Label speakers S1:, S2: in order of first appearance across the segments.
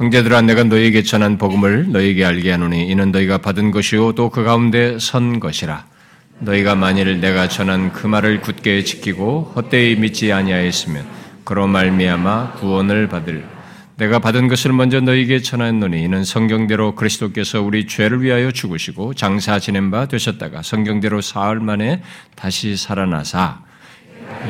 S1: 형제들아 내가 너희에게 전한 복음을 너희에게 알게 하노니 이는 너희가 받은 것이요 또 그 가운데 선 것이라. 너희가 만일 내가 전한 그 말을 굳게 지키고 헛되이 믿지 아니하였으면 그로 말미암아 구원을 받을. 내가 받은 것을 먼저 너희에게 전하노니 이는 성경대로 그리스도께서 우리 죄를 위하여 죽으시고 장사 지낸 바 되셨다가 성경대로 사흘 만에 다시 살아나사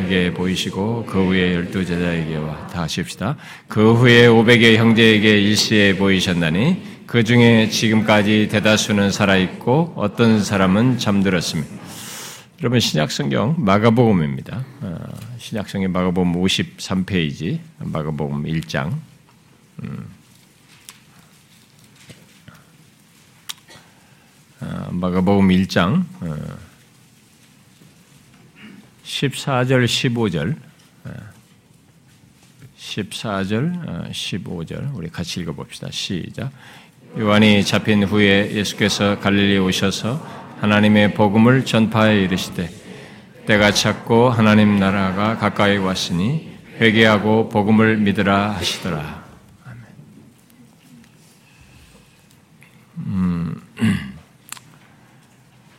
S1: 이게 보이시고 그 후에 열두 제자에게와 다 하십시다. 그 후에 오백의 형제에게 일시에 보이셨나니 그 중에 지금까지 대다수는 살아 있고 어떤 사람은 잠들었습니다. 여러분 신약 성경 마가복음입니다. 어, 신약 성경 마가복음 53페이지 마가복음 1장 음. 어, 마가복음 1장 14절 15절 14절 15절 우리 같이 읽어봅시다. 시작. 요한이 잡힌 후에 예수께서 갈릴리 오셔서 하나님의 복음을 전파해 이르시되 때가 찼고 하나님 나라가 가까이 왔으니 회개하고 복음을 믿으라 하시더라. 음,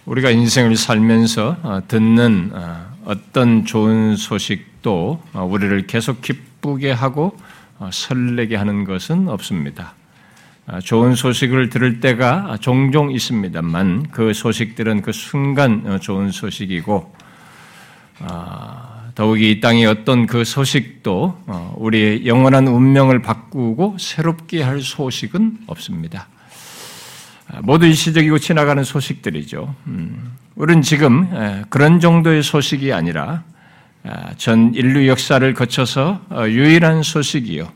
S1: 우리가 인생을 살면서 어, 듣는 어, 어떤 좋은 소식도 어, 우리를 계속 기쁘게 하고 설레게 하는 것은 없습니다. 좋은 소식을 들을 때가 종종 있습니다만 그 소식들은 그 순간 좋은 소식이고 더욱이 이 땅의 어떤 그 소식도 우리의 영원한 운명을 바꾸고 새롭게 할 소식은 없습니다. 모두 일시적이고 지나가는 소식들이죠. 음, 우리는 지금 그런 정도의 소식이 아니라 전 인류 역사를 거쳐서 어, 유일한 소식이요.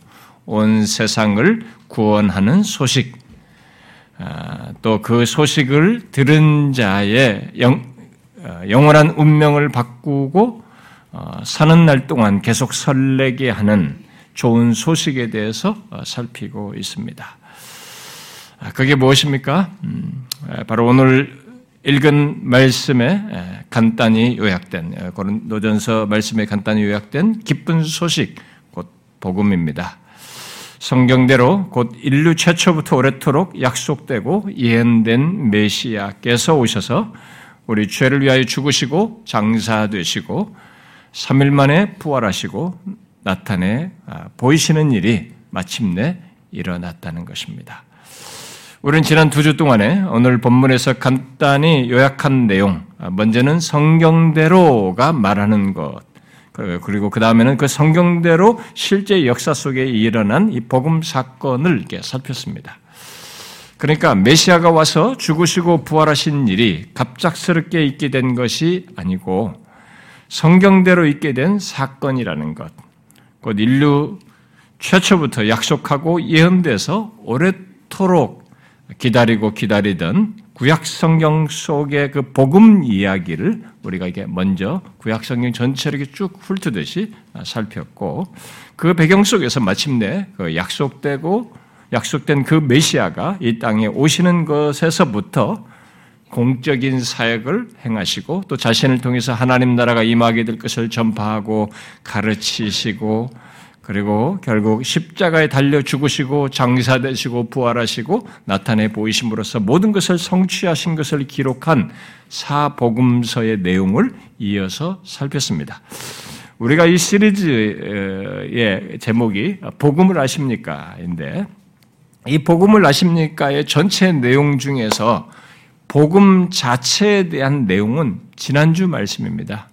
S1: 온 세상을 구원하는 소식. 또 그 소식을 들은 자의 영, 어, 영원한 운명을 바꾸고 어, 사는 날 동안 계속 설레게 하는 좋은 소식에 대해서 살피고 있습니다. 아, 그게 무엇입니까? 음, 바로 오늘 읽은 말씀에 간단히 요약된 고린도전서 말씀에 간단히 요약된 기쁜 소식 곧 복음입니다. 성경대로 곧 인류 최초부터 오래도록 약속되고 예언된 메시아께서 오셔서 우리 죄를 위하여 죽으시고 장사되시고 3일 만에 부활하시고 나타내 아, 보이시는 일이 마침내 일어났다는 것입니다. 우리는 지난 두 주 동안에 오늘 본문에서 간단히 요약한 내용, 아, 먼저는 성경대로가 말하는 것, 그, 그리고 그 다음에는 그 성경대로 실제 역사 속에 일어난 이 복음 사건을 이렇게 살폈습니다. 그러니까 메시아가 와서 죽으시고 부활하신 일이 갑작스럽게 있게 된 것이 아니고 성경대로 있게 된 사건이라는 것, 곧 인류 최초부터 약속하고 예언돼서 오래도록 기다리고 기다리던 구약 성경 속의 그 복음 이야기를 우리가 이게 먼저 구약 성경 전체를 이렇게 쭉 훑듯이 살폈고 그 배경 속에서 마침내 그 약속되고 약속된 그 메시아가 이 땅에 오시는 것에서부터 공적인 사역을 행하시고 또 자신을 통해서 하나님 나라가 임하게 될 것을 전파하고 가르치시고 그리고 결국 십자가에 달려 죽으시고 장사되시고 부활하시고 나타내 보이심으로써 모든 것을 성취하신 것을 기록한 사복음서의 내용을 이어서 살폈습니다. 우리가 이 시리즈의 제목이 복음을 아십니까?인데 이 복음을 아십니까의 전체 내용 중에서 복음 자체에 대한 내용은 지난주 말씀입니다.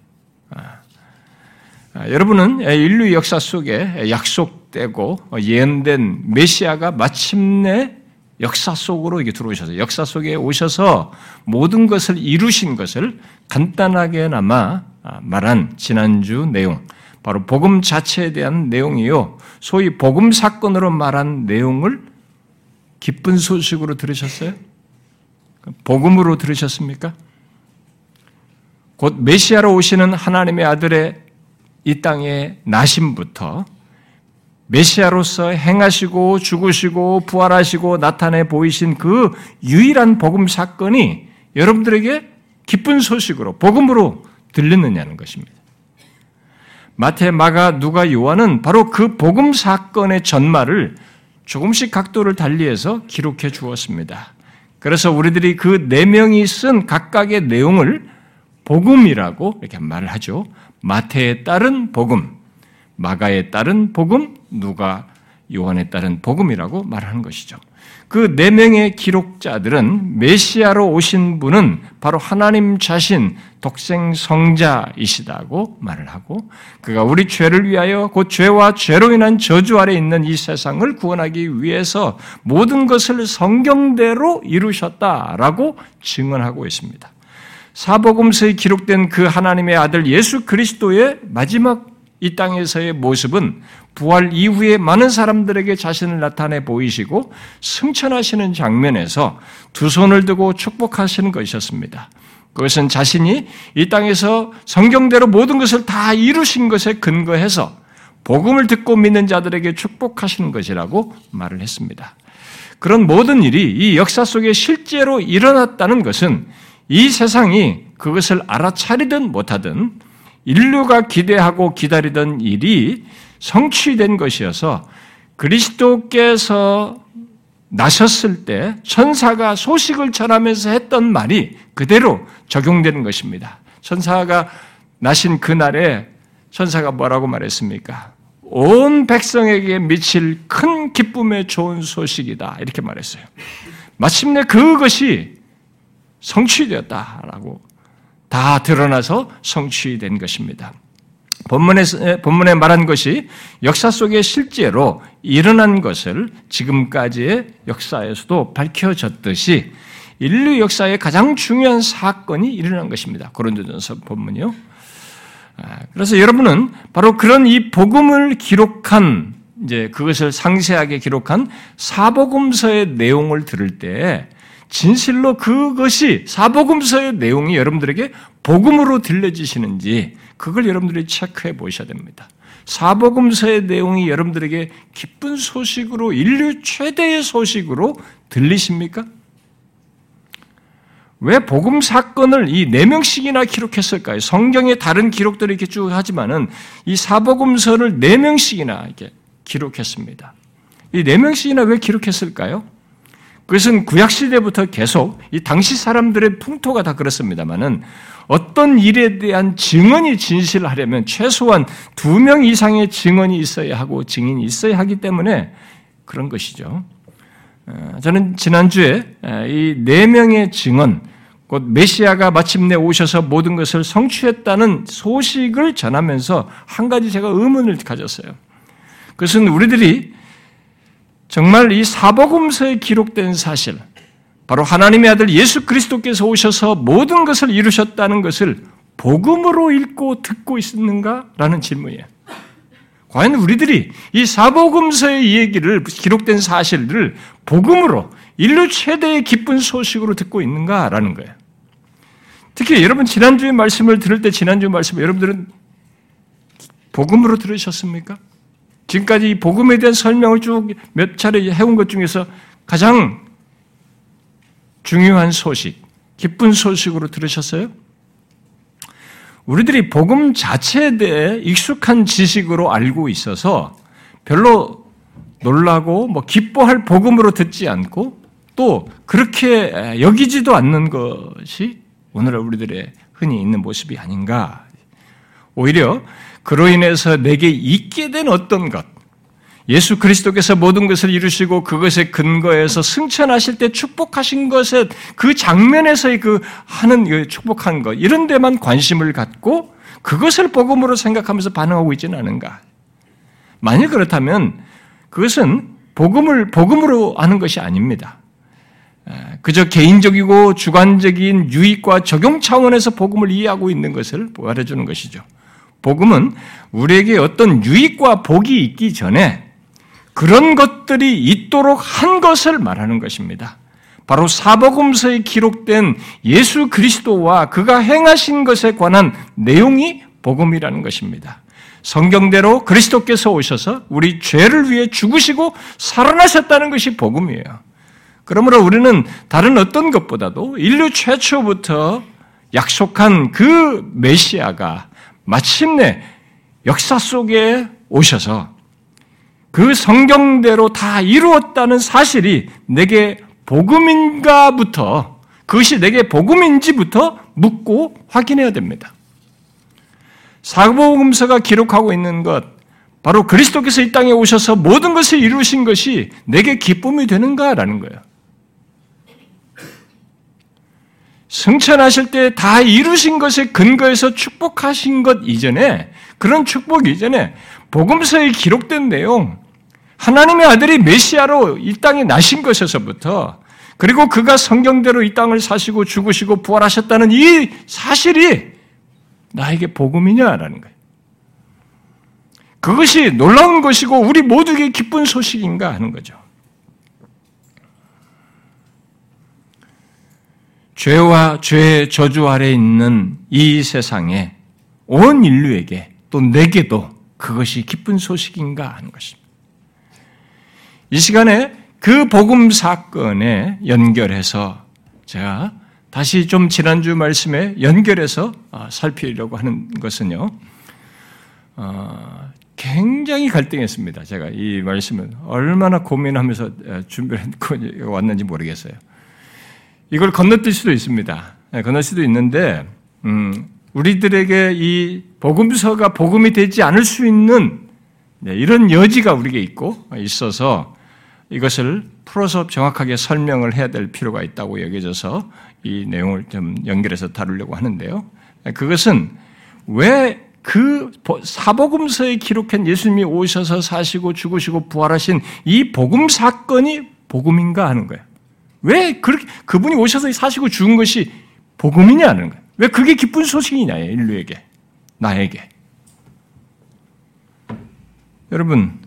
S1: 아, 아, 여러분은 인류 역사 속에 약속되고 예언된 메시아가 마침내 역사 속으로 이게 들어오셔서 역사 속에 오셔서 모든 것을 이루신 것을 간단하게나마 아, 말한 지난주 내용, 바로 복음 자체에 대한 내용이요. 소위 복음 사건으로 말한 내용을 기쁜 소식으로 들으셨어요? 복음으로 들으셨습니까? 곧 메시아로 오시는 하나님의 아들의 이 땅의 나심부터 메시아로서 행하시고 죽으시고 부활하시고 나타내 보이신 그 유일한 복음 사건이 여러분들에게 기쁜 소식으로 복음으로 들리느냐는 것입니다. 마태, 마가, 누가, 요한은 바로 그 복음 사건의 전말을 조금씩 각도를 달리해서 기록해 주었습니다. 그래서 우리들이 그 네 명이 쓴 각각의 내용을 복음이라고 이렇게 말을 하죠. 마태에 따른 복음, 마가에 따른 복음, 누가 요한에 따른 복음이라고 말하는 것이죠. 그 네 명의 기록자들은 메시아로 오신 분은 바로 하나님 자신 독생 성자이시다고 말을 하고 그가 우리 죄를 위하여 곧 죄와 죄로 인한 저주 아래 있는 이 세상을 구원하기 위해서 모든 것을 성경대로 이루셨다라고 증언하고 있습니다. 사복음서에 기록된 그 하나님의 아들 예수 그리스도의 마지막 이 땅에서의 모습은 부활 이후에 많은 사람들에게 자신을 나타내 보이시고 승천하시는 장면에서 두 손을 두고 축복하시는 것이었습니다. 그것은 자신이 이 땅에서 성경대로 모든 것을 다 이루신 것에 근거해서 복음을 듣고 믿는 자들에게 축복하시는 것이라고 말을 했습니다. 그런 모든 일이 이 역사 속에 실제로 일어났다는 것은 이 세상이 그것을 알아차리든 못하든 인류가 기대하고 기다리던 일이 성취된 것이어서 그리스도께서 나셨을 때 천사가 소식을 전하면서 했던 말이 그대로 적용되는 것입니다. 천사가 나신 그날에 천사가 뭐라고 말했습니까? 온 백성에게 미칠 큰 기쁨의 좋은 소식이다. 이렇게 말했어요. 마침내 그것이 성취되었다라고 다 드러나서 성취된 것입니다. 본문에, 본문에 말한 것이 역사 속에 실제로 일어난 것을 지금까지의 역사에서도 밝혀졌듯이 인류 역사의 가장 중요한 사건이 일어난 것입니다. 고린도전서 본문이요. 아, 그래서 여러분은 바로 그런 이 복음을 기록한 이제 그것을 상세하게 기록한 사복음서의 내용을 들을 때 진실로 그것이 사복음서의 내용이 여러분들에게 복음으로 들려지시는지 그걸 여러분들이 체크해 보셔야 됩니다. 사복음서의 내용이 여러분들에게 기쁜 소식으로 인류 최대의 소식으로 들리십니까? 왜 복음 사건을 이 네 명씩이나 기록했을까요? 성경에 다른 기록들을 이렇게 쭉 하지만은 이 사복음서를 네 명씩이나 이렇게 기록했습니다. 이 네 명씩이나 왜 기록했을까요? 그것은 구약 시대부터 계속 이 당시 사람들의 풍토가 다 그렇습니다만은 어떤 일에 대한 증언이 진실하려면 최소한 두 명 이상의 증언이 있어야 하고 증인이 있어야 하기 때문에 그런 것이죠. 어, 저는 지난주에 이 네 명의 증언, 곧 메시아가 마침내 오셔서 모든 것을 성취했다는 소식을 전하면서 한 가지 제가 의문을 가졌어요. 그것은 우리들이 정말 이 사복음서에 기록된 사실, 바로 하나님의 아들 예수 그리스도께서 오셔서 모든 것을 이루셨다는 것을 복음으로 읽고 듣고 있는가라는 질문이에요. 과연 우리들이 이 사복음서의 얘기를 기록된 사실들을 복음으로 인류 최대의 기쁜 소식으로 듣고 있는가라는 거예요. 특히 여러분 지난주에 말씀을 들을 때 지난주 말씀 여러분들은 복음으로 들으셨습니까? 지금까지 이 복음에 대한 설명을 쭉 몇 차례 해온 것 중에서 가장 중요한 소식, 기쁜 소식으로 들으셨어요? 우리들이 복음 자체에 대해 익숙한 지식으로 알고 있어서 별로 놀라고 뭐 기뻐할 복음으로 듣지 않고 또 그렇게 여기지도 않는 것이 오늘 우리들의 흔히 있는 모습이 아닌가. 오히려 그로 인해서 내게 있게 된 어떤 것, 예수 그리스도께서 모든 것을 이루시고 그것에 근거해서 승천하실 때 축복하신 것에 그 장면에서의 그 하는 그 축복한 것 이런 데만 관심을 갖고 그것을 복음으로 생각하면서 반응하고 있지는 않은가? 만약 그렇다면 그것은 복음을 복음으로 하는 것이 아닙니다. 그저 개인적이고 주관적인 유익과 적용 차원에서 복음을 이해하고 있는 것을 말해주는 것이죠. 복음은 우리에게 어떤 유익과 복이 있기 전에 그런 것들이 있도록 한 것을 말하는 것입니다. 바로 사복음서에 기록된 예수 그리스도와 그가 행하신 것에 관한 내용이 복음이라는 것입니다. 성경대로 그리스도께서 오셔서 우리 죄를 위해 죽으시고 살아나셨다는 것이 복음이에요. 그러므로 우리는 다른 어떤 것보다도 인류 최초부터 약속한 그 메시아가 마침내 역사 속에 오셔서 그 성경대로 다 이루었다는 사실이 내게 복음인가부터 그것이 내게 복음인지부터 묻고 확인해야 됩니다. 사복음서가 기록하고 있는 것 바로 그리스도께서 이 땅에 오셔서 모든 것을 이루신 것이 내게 기쁨이 되는가라는 거예요. 승천하실 때 다 이루신 것에 근거해서 축복하신 것 이전에 그런 축복 이전에 복음서에 기록된 내용 하나님의 아들이 메시아로 이 땅에 나신 것에서부터 그리고 그가 성경대로 이 땅을 사시고 죽으시고 부활하셨다는 이 사실이 나에게 복음이냐라는 거예요. 그것이 놀라운 것이고 우리 모두에게 기쁜 소식인가 하는 거죠. 죄와 죄의 저주 아래 있는 이 세상에 온 인류에게 또 내게도 그것이 기쁜 소식인가 하는 것입니다. 이 시간에 그 복음 사건에 연결해서 제가 다시 좀 지난주 말씀에 연결해서 어, 살피려고 하는 것은요, 어, 굉장히 갈등했습니다. 제가 이 말씀을 얼마나 고민하면서 어, 준비를 왔는지 모르겠어요. 이걸 건너뛸 수도 있습니다. 네, 건널 수도 있는데, 음, 우리들에게 이 복음서가 복음이 되지 않을 수 있는 네, 이런 여지가 우리에게 있고 있어서 이것을 풀어서 정확하게 설명을 해야 될 필요가 있다고 여겨져서 이 내용을 좀 연결해서 다루려고 하는데요. 그것은 왜 그 사복음서에 기록한 예수님이 오셔서 사시고 죽으시고 부활하신 이 복음 사건이 복음인가 하는 거예요. 왜 그렇게 그분이 오셔서 사시고 죽은 것이 복음이냐는 거예요. 왜 그게 기쁜 소식이냐 인류에게 나에게. 여러분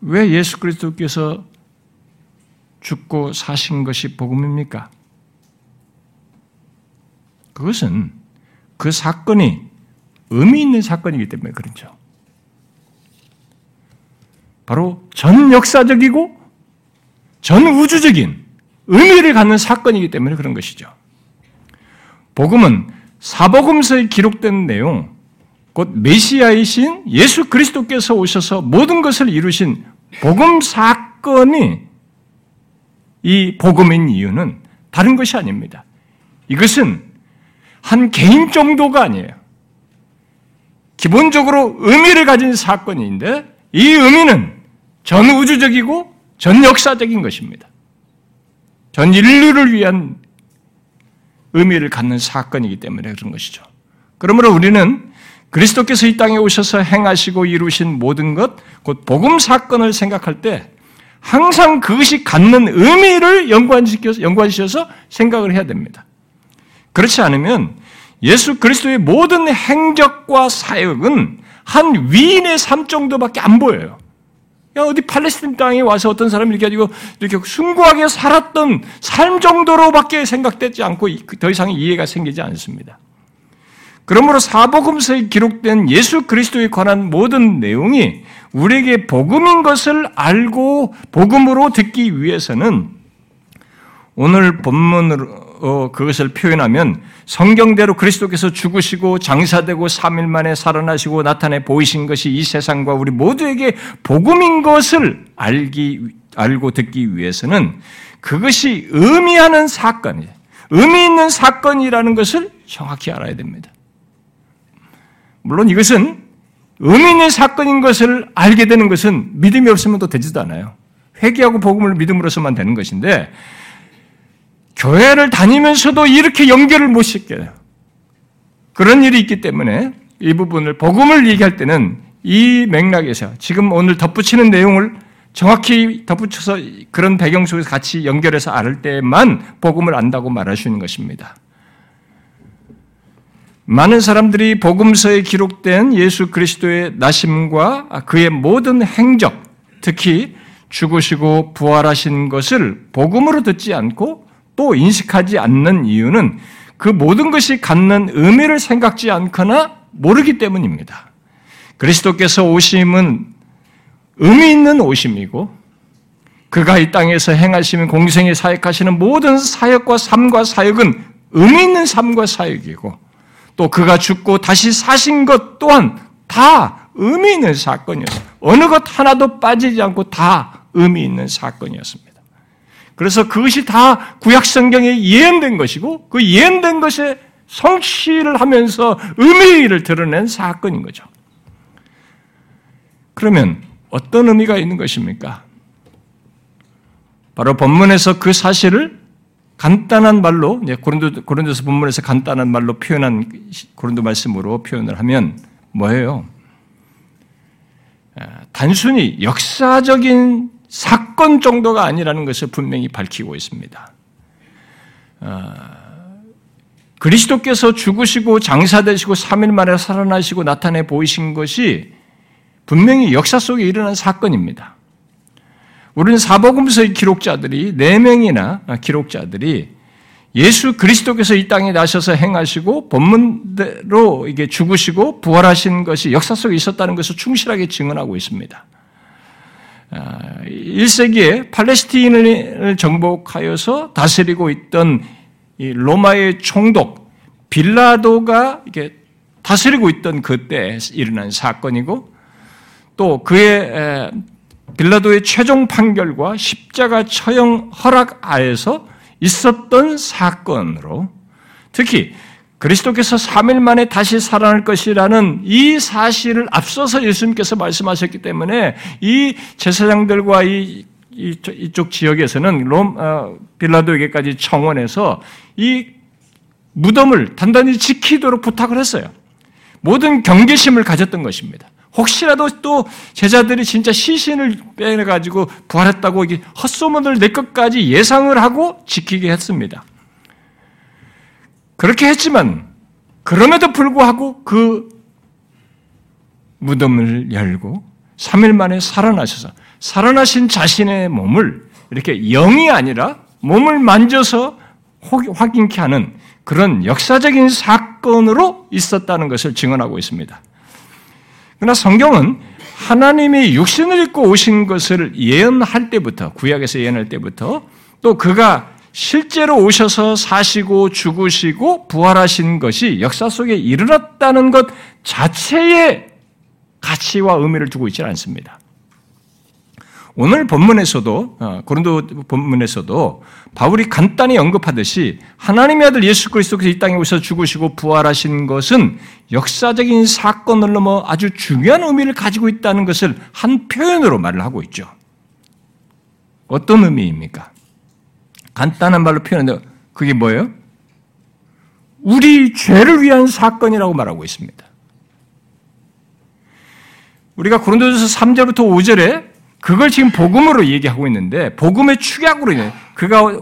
S1: 왜 예수 그리스도께서 죽고 사신 것이 복음입니까? 그것은 그 사건이 의미 있는 사건이기 때문에 그렇죠. 바로 전 역사적이고 전 우주적인 의미를 갖는 사건이기 때문에 그런 것이죠. 복음은 사복음서에 기록된 내용, 곧 메시아이신 예수 그리스도께서 오셔서 모든 것을 이루신 복음 사건이 이 복음인 이유는 다른 것이 아닙니다. 이것은 한 개인 정도가 아니에요. 기본적으로 의미를 가진 사건인데 이 의미는 전 우주적이고 전 역사적인 것입니다. 전 인류를 위한 의미를 갖는 사건이기 때문에 그런 것이죠. 그러므로 우리는 그리스도께서 이 땅에 오셔서 행하시고 이루신 모든 것, 곧 복음 사건을 생각할 때 항상 그것이 갖는 의미를 연관시켜서, 연관시켜서 생각을 해야 됩니다. 그렇지 않으면 예수 그리스도의 모든 행적과 사역은 한 위인의 삶 정도밖에 안 보여요. 야, 어디 팔레스틴 땅에 와서 어떤 사람이 이렇게 가지고 이렇게 숭고하게 살았던 삶 정도로밖에 생각되지 않고 더 이상의 이해가 생기지 않습니다. 그러므로 사복음서에 기록된 예수 그리스도에 관한 모든 내용이 우리에게 복음인 것을 알고 복음으로 듣기 위해서는 오늘 본문으로 어, 그것을 표현하면 성경대로 그리스도께서 죽으시고 장사되고 3일 만에 살아나시고 나타내 보이신 것이 이 세상과 우리 모두에게 복음인 것을 알기 알고 듣기 위해서는 그것이 의미하는 사건이에요. 의미 있는 사건이라는 것을 정확히 알아야 됩니다. 물론 이것은 의미 있는 사건인 것을 알게 되는 것은 믿음이 없으면 또 되지도 않아요. 회개하고 복음을 믿음으로서만 되는 것인데 교회를 다니면서도 이렇게 연결을 못 시켜요. 그런 일이 있기 때문에 이 부분을 복음을 얘기할 때는 이 맥락에서 지금 오늘 덧붙이는 내용을 정확히 덧붙여서 그런 배경 속에서 같이 연결해서 알 때만 복음을 안다고 말할 수 있는 것입니다. 많은 사람들이 복음서에 기록된 예수 그리스도의 나심과 그의 모든 행적, 특히 죽으시고 부활하신 것을 복음으로 듣지 않고 또 인식하지 않는 이유는 그 모든 것이 갖는 의미를 생각지 않거나 모르기 때문입니다. 그리스도께서 오심은 의미 있는 오심이고 그가 이 땅에서 행하시는 공생에 사역하시는 모든 사역과 삶과 사역은 의미 있는 삶과 사역이고 또 그가 죽고 다시 사신 것 또한 다 의미 있는 사건이었어요. 어느 것 하나도 빠지지 않고 다 의미 있는 사건이었습니다. 그래서 그것이 다 구약 성경에 예언된 것이고 그 예언된 것에 성취를 하면서 의미를 드러낸 사건인 거죠. 그러면 어떤 의미가 있는 것입니까? 바로 본문에서 그 사실을 간단한 말로 고린도 고린도서 본문에서 간단한 말로 표현한 고린도 말씀으로 표현을 하면 뭐예요? 아, 단순히 역사적인 사건 정도가 아니라는 것을 분명히 밝히고 있습니다. 아, 그리스도께서 죽으시고 장사되시고 3일 만에 살아나시고 나타내 보이신 것이 분명히 역사 속에 일어난 사건입니다. 우리는 사복음서의 기록자들이 네 명이나 기록자들이 예수 그리스도께서 이 땅에 나셔서 행하시고 본문대로 이게 죽으시고 부활하신 것이 역사 속에 있었다는 것을 충실하게 증언하고 있습니다. 1세기에 아, 팔레스티인을 정복하여서 다스리고 있던 로마의 총독 빌라도가 이게 다스리고 있던 그때 일어난 사건이고 또 그의 빌라도의 최종 판결과 십자가 처형 허락 아에서 있었던 사건으로 특히 그리스도께서 3일 만에 다시 살아날 것이라는 이 사실을 앞서서 예수님께서 말씀하셨기 때문에 이 제사장들과 이 이쪽 지역에서는 롬 어, 빌라도에게까지 청원해서 이 무덤을 단단히 지키도록 부탁을 했어요. 모든 경계심을 가졌던 것입니다. 혹시라도 또 제자들이 진짜 시신을 빼가지고 부활했다고 헛소문을 낼 것까지 예상을 하고 지키게 했습니다. 그렇게 했지만, 그럼에도 불구하고 그 무덤을 열고 3일 만에 살아나셔서 살아나신 자신의 몸을 이렇게 영이 아니라 몸을 만져서 확인케 하는 그런 역사적인 사건으로 있었다는 것을 증언하고 있습니다. 그러나 성경은 하나님이 육신을 입고 오신 것을 예언할 때부터, 구약에서 예언할 때부터 또 그가 실제로 오셔서 사시고 죽으시고 부활하신 것이 역사 속에 일어났다는 것 자체의 가치와 의미를 두고 있지 않습니다. 오늘 본문에서도 어, 고린도 본문에서도 바울이 간단히 언급하듯이 하나님의 아들 예수 그리스도께서 이 땅에 오셔서 죽으시고 부활하신 것은 역사적인 사건을 넘어 아주 중요한 의미를 가지고 있다는 것을 한 표현으로 말을 하고 있죠. 어떤 의미입니까? 간단한 말로 표현하는데 그게 뭐예요? 우리 죄를 위한 사건이라고 말하고 있습니다. 우리가 고린도전서 3절부터 5절에 그걸 지금 복음으로 얘기하고 있는데 복음의 축약으로 인해 그가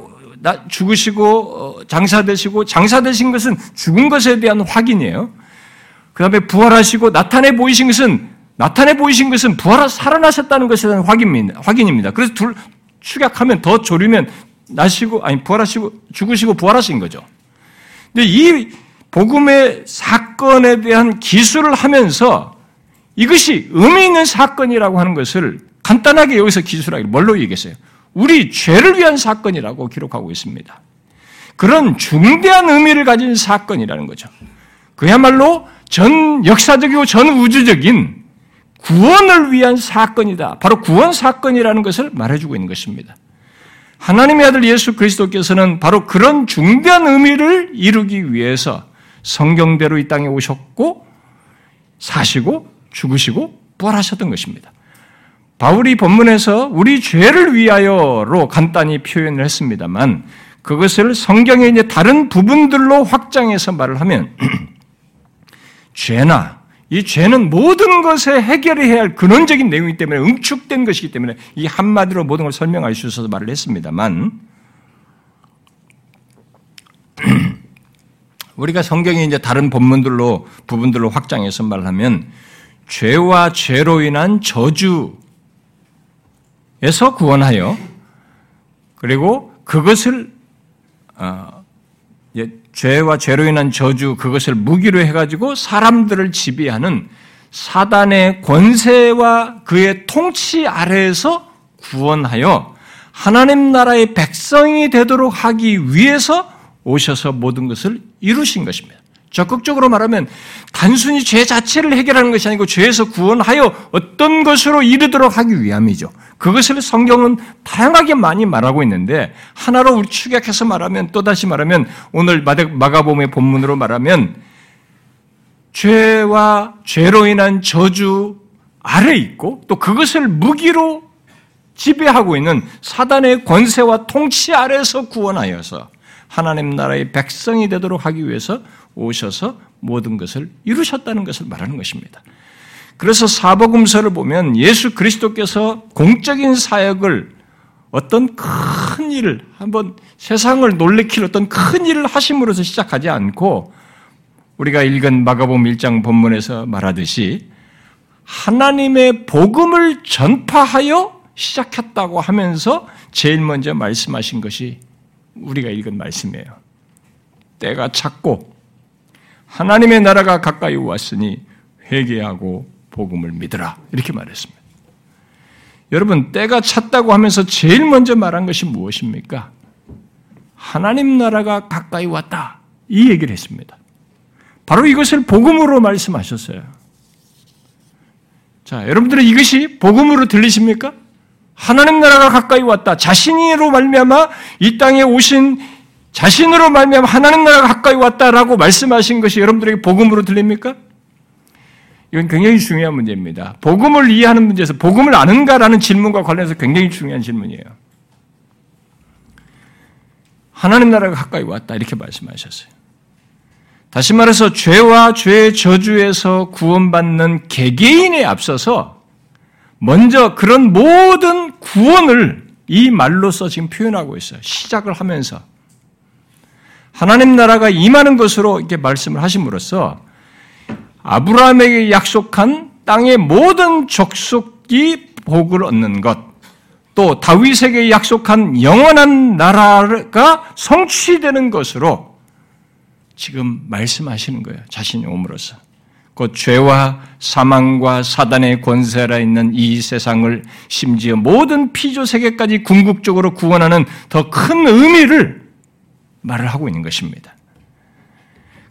S1: 죽으시고 어, 장사되시고 장사되신 것은 죽은 것에 대한 확인이에요. 그 다음에 부활하시고 나타내 보이신 것은 나타내 보이신 것은 부활 살아나셨다는 것에 대한 확인입니다. 그래서 둘 축약하면 더 조리면 나시고 아니 부활하시고 죽으시고 부활하신 거죠. 근데 이 복음의 사건에 대한 기술을 하면서 이것이 의미 있는 사건이라고 하는 것을 간단하게 여기서 기술하기 뭘로 얘기했어요? 우리 죄를 위한 사건이라고 기록하고 있습니다. 그런 중대한 의미를 가진 사건이라는 거죠. 그야말로 전 역사적이고 전 우주적인 구원을 위한 사건이다. 바로 구원 사건이라는 것을 말해주고 있는 것입니다. 하나님의 아들 예수 그리스도께서는 바로 그런 중대한 의미를 이루기 위해서 성경대로 이 땅에 오셨고 사시고 죽으시고 부활하셨던 것입니다. 바울이 본문에서 우리 죄를 위하여로 간단히 표현을 했습니다만 그것을 성경의 이제 다른 부분들로 확장해서 말을 하면 죄나 이 죄는 모든 것에 해결해야 할 근원적인 내용이기 때문에 응축된 것이기 때문에 이 한마디로 모든 걸 설명할 수 있어서 말을 했습니다만 우리가 성경의 이제 다른 본문들로 부분들로 확장해서 말하면 죄와 죄로 인한 저주 에서 구원하여 그리고 그것을 어, 죄와 죄로 인한 저주 그것을 무기로 해가지고 사람들을 지배하는 사단의 권세와 그의 통치 아래에서 구원하여 하나님 나라의 백성이 되도록 하기 위해서 오셔서 모든 것을 이루신 것입니다. 적극적으로 말하면 단순히 죄 자체를 해결하는 것이 아니고 죄에서 구원하여 어떤 것으로 이르도록 하기 위함이죠. 그것을 성경은 다양하게 많이 말하고 있는데 하나로 우리 축약해서 말하면 또다시 말하면 오늘 마가복음의 본문으로 말하면 죄와 죄로 인한 저주 아래 있고 또 그것을 무기로 지배하고 있는 사단의 권세와 통치 아래서 구원하여서 하나님 나라의 백성이 되도록 하기 위해서 오셔서 모든 것을 이루셨다는 것을 말하는 것입니다. 그래서 사복음서를 보면 예수 그리스도께서 공적인 사역을 어떤 큰 일을 한번 세상을 놀래킬 어떤 큰 일을 하심으로서 시작하지 않고 우리가 읽은 마가복음 1장 본문에서 말하듯이 하나님의 복음을 전파하여 시작했다고 하면서 제일 먼저 말씀하신 것이 우리가 읽은 말씀이에요. 때가 찼고 하나님의 나라가 가까이 왔으니 회개하고 복음을 믿으라 이렇게 말했습니다. 여러분 때가 찼다고 하면서 제일 먼저 말한 것이 무엇입니까? 하나님 나라가 가까이 왔다 이 얘기를 했습니다. 바로 이것을 복음으로 말씀하셨어요. 자, 여러분들은 이것이 복음으로 들리십니까? 하나님 나라가 가까이 왔다. 자신으로 말미암아 이 땅에 오신 자신으로 말미암아 하나님 나라가 가까이 왔다라고 말씀하신 것이 여러분들에게 복음으로 들립니까? 이건 굉장히 중요한 문제입니다. 복음을 이해하는 문제에서 복음을 아는가라는 질문과 관련해서 굉장히 중요한 질문이에요. 하나님 나라가 가까이 왔다 이렇게 말씀하셨어요. 다시 말해서 죄와 죄의 저주에서 구원받는 개개인에 앞서서 먼저 그런 모든 구원을 이 말로써 지금 표현하고 있어요. 시작을 하면서. 하나님 나라가 임하는 것으로 이렇게 말씀을 하심으로써 아브라함에게 약속한 땅의 모든 족속이 복을 얻는 것, 또 다윗에게 약속한 영원한 나라가 성취되는 것으로 지금 말씀하시는 거예요. 자신이 옴으로써. 곧 죄와 사망과 사단의 권세라 있는 이 세상을 심지어 모든 피조 세계까지 궁극적으로 구원하는 더 큰 의미를 말을 하고 있는 것입니다.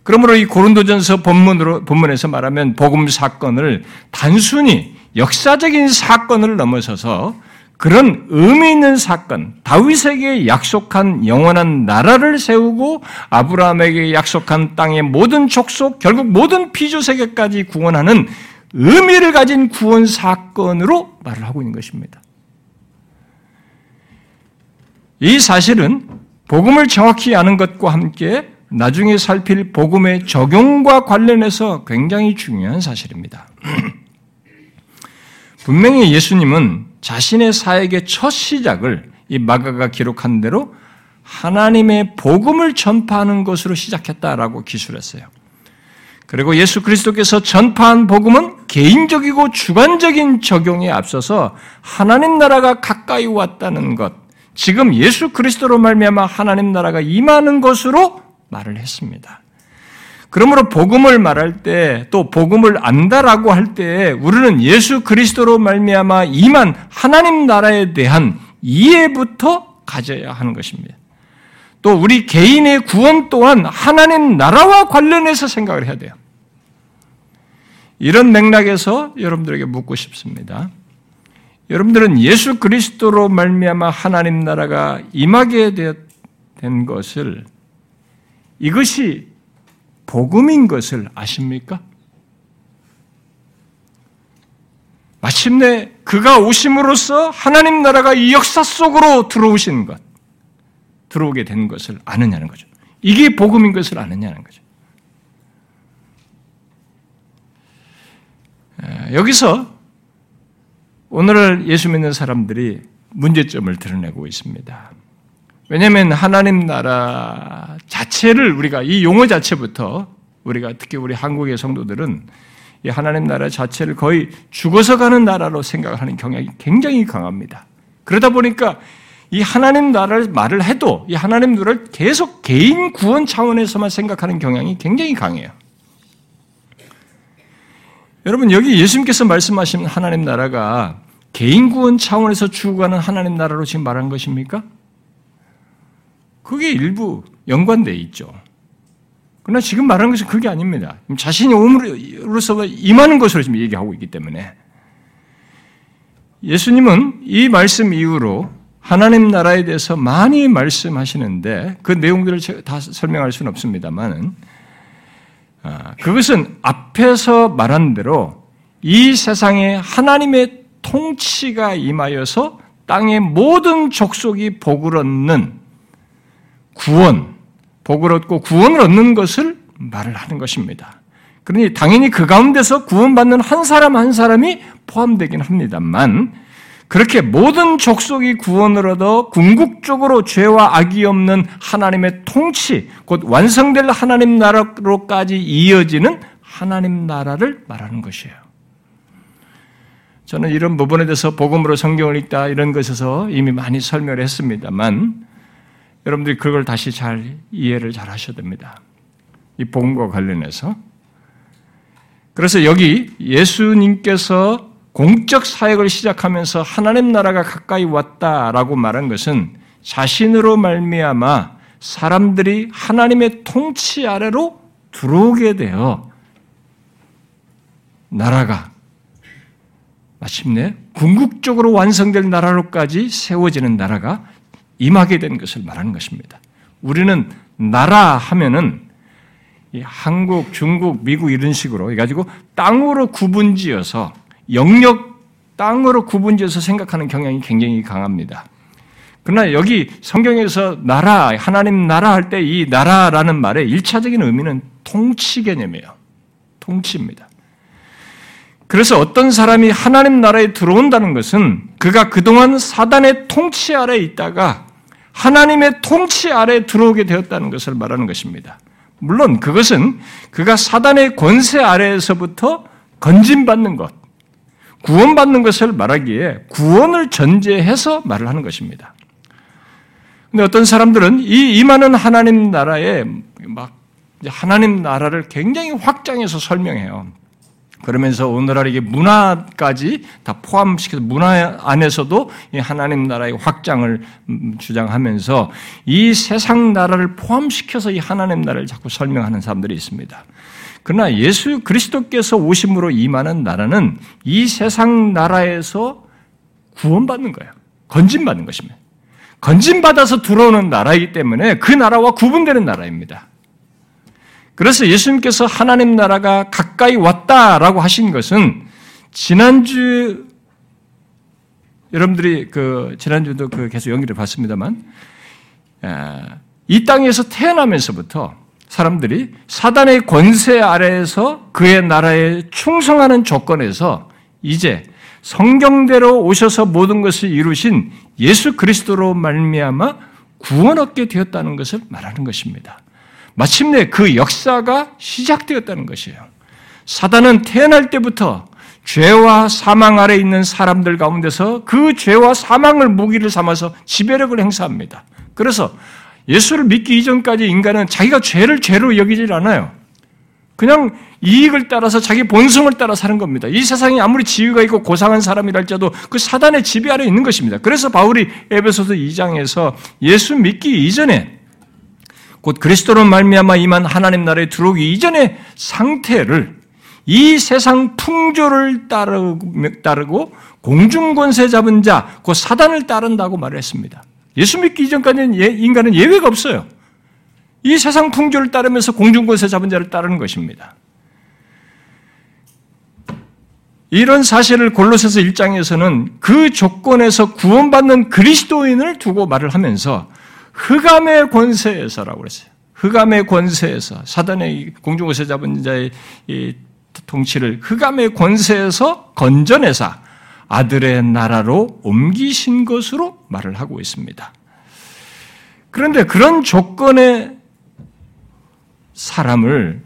S1: 그러므로 이 고린도전서 본문으로 본문에서 말하면 복음 사건을 단순히 역사적인 사건을 넘어서서 그런 의미 있는 사건, 다윗에게 약속한 영원한 나라를 세우고 아브라함에게 약속한 땅의 모든 족속, 결국 모든 피조 세계까지 구원하는 의미를 가진 구원 사건으로 말을 하고 있는 것입니다. 이 사실은 복음을 정확히 아는 것과 함께 나중에 살필 복음의 적용과 관련해서 굉장히 중요한 사실입니다. 분명히 예수님은 자신의 사역의 첫 시작을 이 마가가 기록한 대로 하나님의 복음을 전파하는 것으로 시작했다라고 기술했어요. 그리고 예수 그리스도께서 전파한 복음은 개인적이고 주관적인 적용에 앞서서 하나님 나라가 가까이 왔다는 것, 지금 예수 그리스도로 말미암아 하나님 나라가 임하는 것으로 말을 했습니다. 그러므로 복음을 말할 때 또 복음을 안다라고 할 때 우리는 예수 그리스도로 말미암아 임한 하나님 나라에 대한 이해부터 가져야 하는 것입니다. 또 우리 개인의 구원 또한 하나님 나라와 관련해서 생각을 해야 돼요. 이런 맥락에서 여러분들에게 묻고 싶습니다. 여러분들은 예수 그리스도로 말미암아 하나님 나라가 임하게 된 것을 이것이 복음인 것을 아십니까? 마침내 그가 오심으로써 하나님 나라가 이 역사 속으로 들어오신 것, 들어오게 된 것을 아느냐는 거죠. 이게 복음인 것을 아느냐는 거죠. 여기서 오늘 예수 믿는 사람들이 문제점을 드러내고 있습니다. 왜냐하면 하나님 나라 자체를 우리가 이 용어 자체부터 우리가 특히 우리 한국의 성도들은 이 하나님 나라 자체를 거의 죽어서 가는 나라로 생각하는 경향이 굉장히 강합니다. 그러다 보니까 이 하나님 나라를 말을 해도 이 하나님 나라를 계속 개인 구원 차원에서만 생각하는 경향이 굉장히 강해요. 여러분 여기 예수님께서 말씀하신 하나님 나라가 개인 구원 차원에서 추구하는 하나님 나라로 지금 말한 것입니까? 그게 일부 연관돼 있죠. 그러나 지금 말하는 것은 그게 아닙니다. 자신이 오므로서 임하는 것으로 지금 얘기하고 있기 때문에 예수님은 이 말씀 이후로 하나님 나라에 대해서 많이 말씀하시는데 그 내용들을 다 설명할 수는 없습니다만 아, 그것은 앞에서 말한 대로 이 세상에 하나님의 통치가 임하여서 땅의 모든 족속이 복을 얻는 구원, 복을 얻고 구원을 얻는 것을 말을 하는 것입니다. 그러니 당연히 그 가운데서 구원받는 한 사람 한 사람이 포함되긴 합니다만 그렇게 모든 족속이 구원을 얻어 궁극적으로 죄와 악이 없는 하나님의 통치, 곧 완성될 하나님 나라로까지 이어지는 하나님 나라를 말하는 것이에요. 저는 이런 부분에 대해서 복음으로 성경을 읽다 이런 것에서 이미 많이 설명을 했습니다만 여러분들이 그걸 다시 잘 이해를 잘 하셔야 됩니다. 이 복음과 관련해서. 그래서 여기 예수님께서 공적 사역을 시작하면서 하나님 나라가 가까이 왔다라고 말한 것은 자신으로 말미암아 사람들이 하나님의 통치 아래로 들어오게 되어 나라가 마침내 궁극적으로 완성될 나라로까지 세워지는 나라가 임하게 된 것을 말하는 것입니다. 우리는 나라 하면은 한국, 중국, 미국 이런 식으로 해가지고 땅으로 구분지어서 영역 땅으로 구분지어서 생각하는 경향이 굉장히 강합니다. 그러나 여기 성경에서 나라, 하나님 나라 할 때 이 나라라는 말의 일차적인 의미는 통치 개념이에요. 통치입니다. 그래서 어떤 사람이 하나님 나라에 들어온다는 것은 그가 그동안 사단의 통치 아래 있다가 하나님의 통치 아래 들어오게 되었다는 것을 말하는 것입니다. 물론 그것은 그가 사단의 권세 아래에서부터 건진받는 것, 구원받는 것을 말하기에 구원을 전제해서 말을 하는 것입니다. 근데 어떤 사람들은 이 임하는 하나님 나라에 막 하나님 나라를 굉장히 확장해서 설명해요. 그러면서 오늘날 이게 문화까지 다 포함시켜서 문화 안에서도 하나님 나라의 확장을 주장하면서 이 세상 나라를 포함시켜서 이 하나님 나라를 자꾸 설명하는 사람들이 있습니다. 그러나 예수 그리스도께서 오심으로 임하는 나라는 이 세상 나라에서 구원받는 거예요. 건진받는 것입니다. 건진받아서 들어오는 나라이기 때문에 그 나라와 구분되는 나라입니다. 그래서 예수님께서 하나님 나라가 가까이 왔다라고 하신 것은 지난주 여러분들이 그 지난주도 그 계속 연기를 봤습니다만 이 땅에서 태어나면서부터 사람들이 사단의 권세 아래에서 그의 나라에 충성하는 조건에서 이제 성경대로 오셔서 모든 것을 이루신 예수 그리스도로 말미암아 구원 얻게 되었다는 것을 말하는 것입니다. 마침내 그 역사가 시작되었다는 것이에요. 사단은 태어날 때부터 죄와 사망 아래 있는 사람들 가운데서 그 죄와 사망을 무기를 삼아서 지배력을 행사합니다. 그래서 예수를 믿기 이전까지 인간은 자기가 죄를 죄로 여기질 않아요. 그냥 이익을 따라서 자기 본성을 따라 사는 겁니다. 이 세상이 아무리 지위가 있고 고상한 사람이랄지라도 그 사단의 지배 아래 있는 것입니다. 그래서 바울이 에베소서 2장에서 예수 믿기 이전에 곧 그리스도로 말미암아 임한 하나님 나라에 들어오기 이전의 상태를 이 세상 풍조를 따르고 공중 권세 잡은 자, 그 사단을 따른다고 말을 했습니다. 예수 믿기 이전까지는 예, 인간은 예외가 없어요. 이 세상 풍조를 따르면서 공중 권세 잡은 자를 따르는 것입니다. 이런 사실을 골로새서 1장에서는 그 조건에서 구원받는 그리스도인을 두고 말을 하면서 흑암의 권세에서라고 그랬어요. 흑암의 권세에서 사단의 공중권세 잡은 자의 통치를 흑암의 권세에서 건져내사 아들의 나라로 옮기신 것으로 말을 하고 있습니다. 그런데 그런 조건의 사람을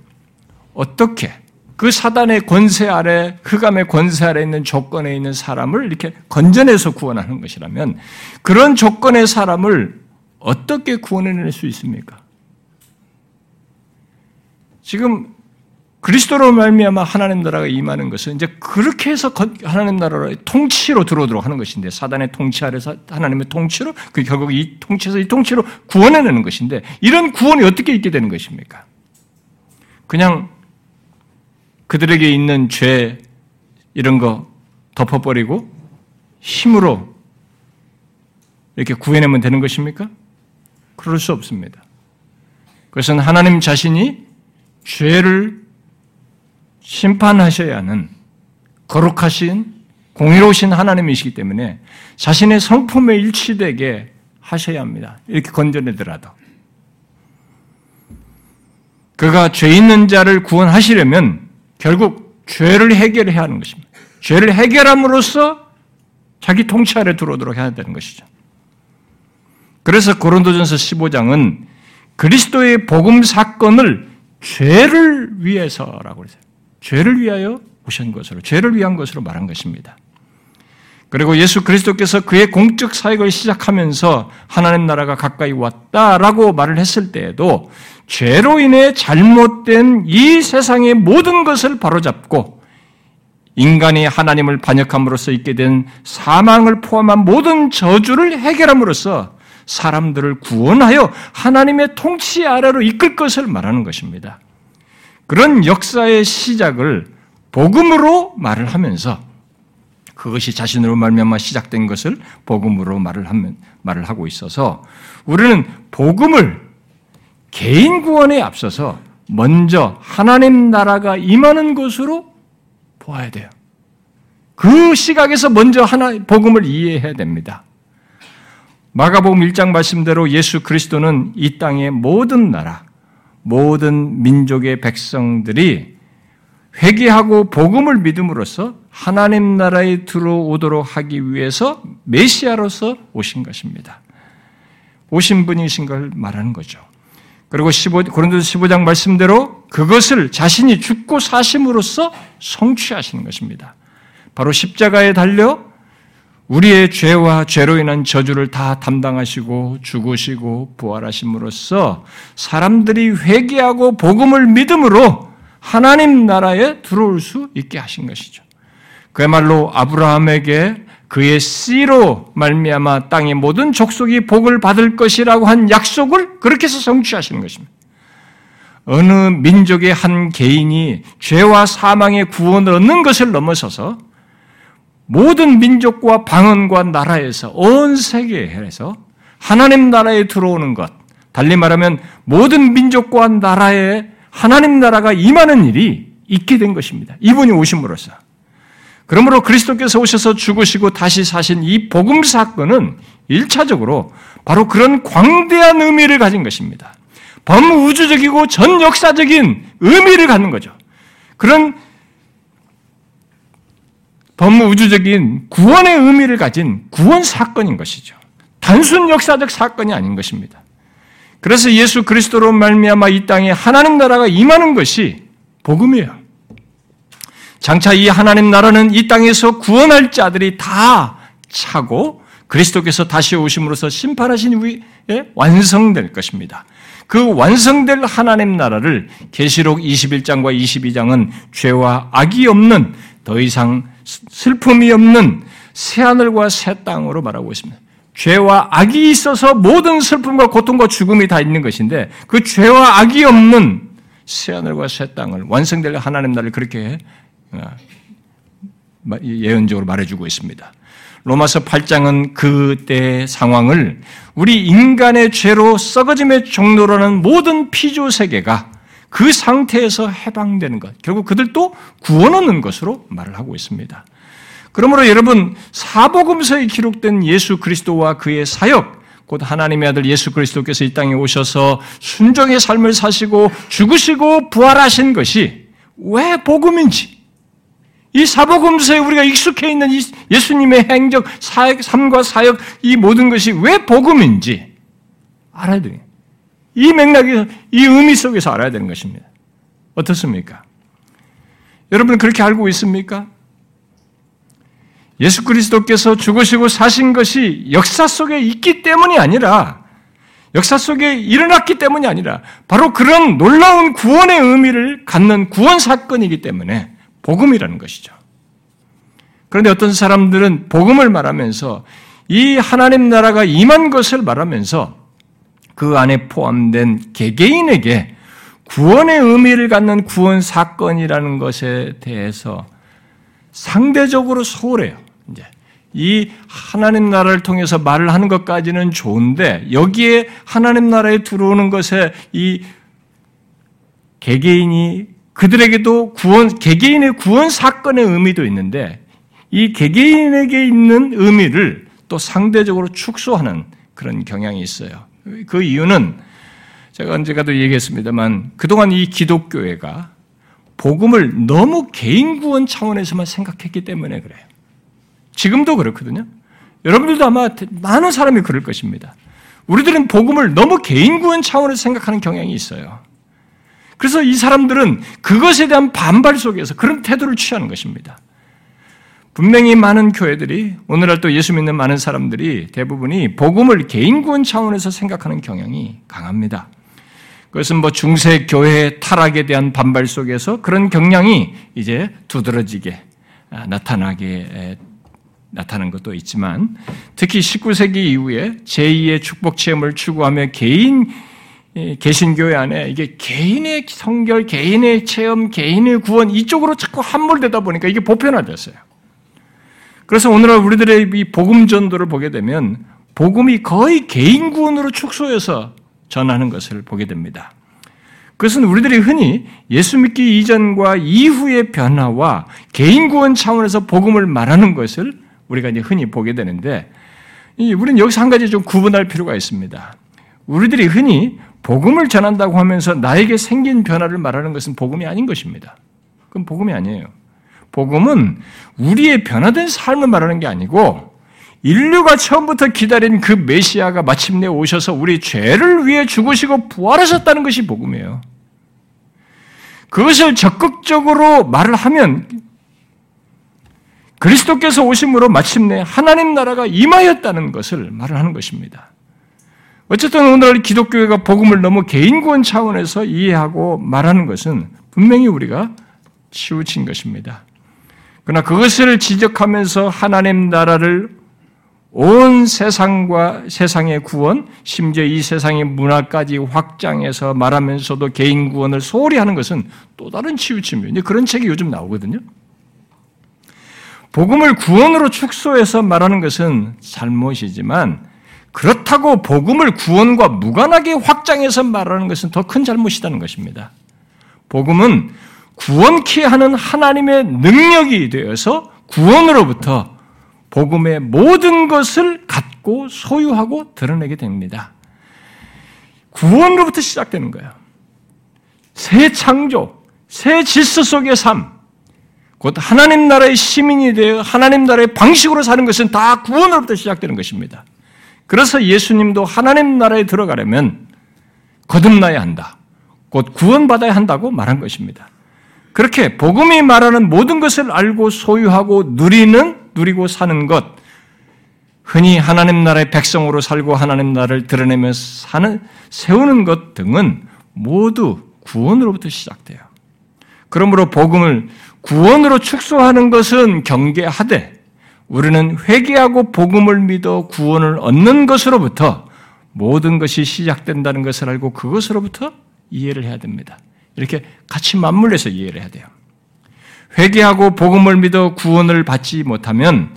S1: 어떻게 그 사단의 권세 아래, 흑암의 권세 아래 있는 조건에 있는 사람을 이렇게 건져내서 구원하는 것이라면 그런 조건의 사람을 어떻게 구원해낼 수 있습니까? 지금 그리스도로 말미암아 하나님 나라가 임하는 것은 이제 그렇게 해서 하나님 나라의 통치로 들어오도록 하는 것인데 사단의 통치 아래서 하나님의 통치로 그 결국 이 통치에서 이 통치로 구원해내는 것인데 이런 구원이 어떻게 있게 되는 것입니까? 그냥 그들에게 있는 죄 이런 거 덮어버리고 힘으로 이렇게 구해내면 되는 것입니까? 그럴 수 없습니다. 그것은 하나님 자신이 죄를 심판하셔야 하는 거룩하신 공의로우신 하나님이시기 때문에 자신의 성품에 일치되게 하셔야 합니다. 이렇게 건져내더라도. 그가 죄 있는 자를 구원하시려면 결국 죄를 해결해야 하는 것입니다. 죄를 해결함으로써 자기 통치 아래 들어오도록 해야 되는 것이죠. 그래서 고린도전서 15장은 그리스도의 복음 사건을 죄를 위해서라고 그랬어요. 죄를 위하여 오신 것으로, 죄를 위한 것으로 말한 것입니다. 그리고 예수 그리스도께서 그의 공적 사역을 시작하면서 하나님 나라가 가까이 왔다라고 말을 했을 때에도 죄로 인해 잘못된 이 세상의 모든 것을 바로잡고 인간이 하나님을 반역함으로써 있게 된 사망을 포함한 모든 저주를 해결함으로써 사람들을 구원하여 하나님의 통치 아래로 이끌 것을 말하는 것입니다. 그런 역사의 시작을 복음으로 말을 하면서 그것이 자신으로 말미암아 시작된 것을 복음으로 말을 하면 말을 하고 있어서 우리는 복음을 개인 구원에 앞서서 먼저 하나님 나라가 임하는 것으로 보아야 돼요. 그 시각에서 먼저 하나 복음을 이해해야 됩니다. 마가복음 1장 말씀대로 예수 그리스도는 이 땅의 모든 나라, 모든 민족의 백성들이 회개하고 복음을 믿음으로써 하나님 나라에 들어오도록 하기 위해서 메시아로서 오신 것입니다. 오신 분이신 걸 말하는 거죠. 그리고 15, 고린도서 15장 말씀대로 그것을 자신이 죽고 사심으로써 성취하시는 것입니다. 바로 십자가에 달려 우리의 죄와 죄로 인한 저주를 다 담당하시고 죽으시고 부활하심으로써 사람들이 회개하고 복음을 믿음으로 하나님 나라에 들어올 수 있게 하신 것이죠. 그야말로 아브라함에게 그의 씨로 말미암아 땅의 모든 족속이 복을 받을 것이라고 한 약속을 그렇게 해서 성취하시는 것입니다. 어느 민족의 한 개인이 죄와 사망의 구원을 얻는 것을 넘어서서 모든 민족과 방언과 나라에서 온 세계에서 하나님 나라에 들어오는 것, 달리 말하면 모든 민족과 나라에 하나님 나라가 임하는 일이 있게 된 것입니다. 이분이 오심으로써. 그러므로 그리스도께서 오셔서 죽으시고 다시 사신 이 복음 사건은 1차적으로 바로 그런 광대한 의미를 가진 것입니다. 범우주적이고 전 역사적인 의미를 갖는 거죠. 그런 범우주적인 구원의 의미를 가진 구원 사건인 것이죠. 단순 역사적 사건이 아닌 것입니다. 그래서 예수 그리스도로 말미암아 이 땅에 하나님 나라가 임하는 것이 복음이에요. 장차 이 하나님 나라는 이 땅에서 구원할 자들이 다 차고 그리스도께서 다시 오심으로써 심판하신 후에 완성될 것입니다. 그 완성될 하나님 나라를 계시록 21장과 22장은 죄와 악이 없는 더 이상 슬픔이 없는 새하늘과 새 땅으로 말하고 있습니다. 죄와 악이 있어서 모든 슬픔과 고통과 죽음이 다 있는 것인데 그 죄와 악이 없는 새하늘과 새 땅을 완성될 하나님 나라를 그렇게 어, 예언적으로 말해주고 있습니다. 로마서 8장은 그때 상황을 우리 인간의 죄로 썩어짐의 종로라는 모든 피조 세계가 그 상태에서 해방되는 것, 결국 그들도 구원 얻는 것으로 말을 하고 있습니다. 그러므로 여러분 사복음서에 기록된 예수 그리스도와 그의 사역, 곧 하나님의 아들 예수 그리스도께서 이 땅에 오셔서 순종의 삶을 사시고 죽으시고 부활하신 것이 왜 복음인지, 이 사복음서에 우리가 익숙해 있는 예수님의 행적, 사역, 삶과 사역, 이 모든 것이 왜 복음인지 알아야 돼요. 이 맥락에서, 이 의미 속에서 알아야 되는 것입니다. 어떻습니까? 여러분 그렇게 알고 있습니까? 예수 그리스도께서 죽으시고 사신 것이 역사 속에 있기 때문이 아니라 역사 속에 일어났기 때문이 아니라 바로 그런 놀라운 구원의 의미를 갖는 구원 사건이기 때문에 복음이라는 것이죠. 그런데 어떤 사람들은 복음을 말하면서 이 하나님 나라가 임한 것을 말하면서 그 안에 포함된 개개인에게 구원의 의미를 갖는 구원 사건이라는 것에 대해서 상대적으로 소홀해요. 이제 이 하나님 나라를 통해서 말을 하는 것까지는 좋은데 여기에 하나님 나라에 들어오는 것에 이 개개인이 그들에게도 구원 개개인의 구원 사건의 의미도 있는데 이 개개인에게 있는 의미를 또 상대적으로 축소하는 그런 경향이 있어요. 그 이유는 제가 언제가도 얘기했습니다만 그동안 이 기독교회가 복음을 너무 개인 구원 차원에서만 생각했기 때문에 그래요. 지금도 그렇거든요. 여러분들도 아마 많은 사람이 그럴 것입니다. 우리들은 복음을 너무 개인 구원 차원에서 생각하는 경향이 있어요. 그래서 이 사람들은 그것에 대한 반발 속에서 그런 태도를 취하는 것입니다. 분명히 많은 교회들이 오늘날 또 예수 믿는 많은 사람들이 대부분이 복음을 개인 구원 차원에서 생각하는 경향이 강합니다. 그것은 뭐 중세 교회의 타락에 대한 반발 속에서 그런 경향이 이제 두드러지게 아, 나타나게 나타난 것도 있지만 특히 19세기 이후에 제2의 축복 체험을 추구하며 개인 개신교회 안에 이게 개인의 성결, 개인의 체험, 개인의 구원 이쪽으로 자꾸 함몰되다 보니까 이게 보편화됐어요. 그래서 오늘날 우리들의 이 복음 전도를 보게 되면 복음이 거의 개인 구원으로 축소해서 전하는 것을 보게 됩니다. 그것은 우리들이 흔히 예수 믿기 이전과 이후의 변화와 개인 구원 차원에서 복음을 말하는 것을 우리가 이제 흔히 보게 되는데, 우리는 여기서 한 가지 좀 구분할 필요가 있습니다. 우리들이 흔히 복음을 전한다고 하면서 나에게 생긴 변화를 말하는 것은 복음이 아닌 것입니다. 그건 복음이 아니에요. 복음은 우리의 변화된 삶을 말하는 게 아니고 인류가 처음부터 기다린 그 메시아가 마침내 오셔서 우리 죄를 위해 죽으시고 부활하셨다는 것이 복음이에요. 그것을 적극적으로 말을 하면 그리스도께서 오심으로 마침내 하나님 나라가 임하였다는 것을 말을 하는 것입니다. 어쨌든 오늘 기독교회가 복음을 너무 개인구원 차원에서 이해하고 말하는 것은 분명히 우리가 치우친 것입니다. 그러나 그것을 지적하면서 하나님 나라를 온 세상과 세상의 구원, 심지어 이 세상의 문화까지 확장해서 말하면서도 개인 구원을 소홀히 하는 것은 또 다른 치우침이에요. 그런 책이 요즘 나오거든요. 복음을 구원으로 축소해서 말하는 것은 잘못이지만 그렇다고 복음을 구원과 무관하게 확장해서 말하는 것은 더 큰 잘못이라는 것입니다. 복음은 구원케 하는 하나님의 능력이 되어서 구원으로부터 복음의 모든 것을 갖고 소유하고 드러내게 됩니다. 구원으로부터 시작되는 거예요. 새 창조, 새 질서 속의 삶, 곧 하나님 나라의 시민이 되어 하나님 나라의 방식으로 사는 것은 다 구원으로부터 시작되는 것입니다. 그래서 예수님도 하나님 나라에 들어가려면 거듭나야 한다. 곧 구원받아야 한다고 말한 것입니다. 그렇게 복음이 말하는 모든 것을 알고 소유하고 누리는 누리고 사는 것, 흔히 하나님 나라의 백성으로 살고 하나님 나라를 드러내며 사는 세우는 것 등은 모두 구원으로부터 시작돼요. 그러므로 복음을 구원으로 축소하는 것은 경계하되 우리는 회개하고 복음을 믿어 구원을 얻는 것으로부터 모든 것이 시작된다는 것을 알고 그것으로부터 이해를 해야 됩니다. 이렇게 같이 맞물려서 이해를 해야 돼요. 회개하고 복음을 믿어 구원을 받지 못하면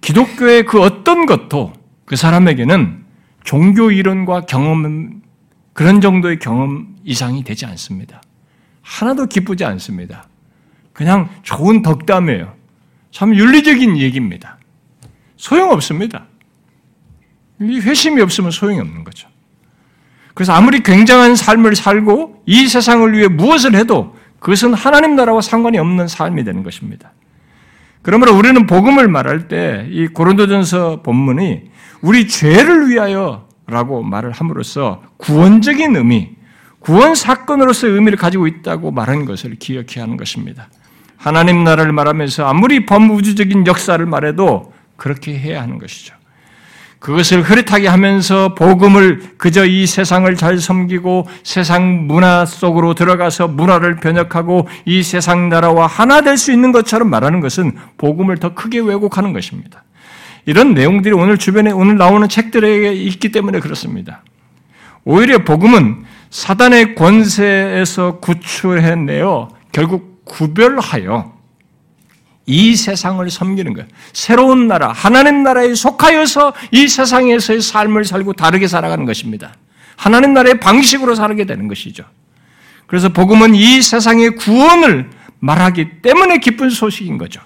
S1: 기독교의 그 어떤 것도 그 사람에게는 종교 이론과 경험, 그런 정도의 경험 이상이 되지 않습니다. 하나도 기쁘지 않습니다. 그냥 좋은 덕담이에요. 참 윤리적인 얘기입니다. 소용없습니다. 회심이 없으면 소용이 없는 거죠. 그래서 아무리 굉장한 삶을 살고 이 세상을 위해 무엇을 해도 그것은 하나님 나라와 상관이 없는 삶이 되는 것입니다. 그러므로 우리는 복음을 말할 때 이 고린도전서 본문이 우리 죄를 위하여라고 말을 함으로써 구원적인 의미, 구원 사건으로서의 의미를 가지고 있다고 말한 것을 기억해야 하는 것입니다. 하나님 나라를 말하면서 아무리 범우주적인 역사를 말해도 그렇게 해야 하는 것이죠. 그것을 흐릿하게 하면서 복음을 그저 이 세상을 잘 섬기고 세상 문화 속으로 들어가서 문화를 변혁하고 이 세상 나라와 하나 될 수 있는 것처럼 말하는 것은 복음을 더 크게 왜곡하는 것입니다. 이런 내용들이 오늘 주변에 오늘 나오는 책들에 있기 때문에 그렇습니다. 오히려 복음은 사단의 권세에서 구출해내어 결국 구별하여 이 세상을 섬기는 거예요. 새로운 나라, 하나님 나라에 속하여서 이 세상에서의 삶을 살고 다르게 살아가는 것입니다. 하나님 나라의 방식으로 살게 되는 것이죠. 그래서 복음은 이 세상의 구원을 말하기 때문에 기쁜 소식인 거죠.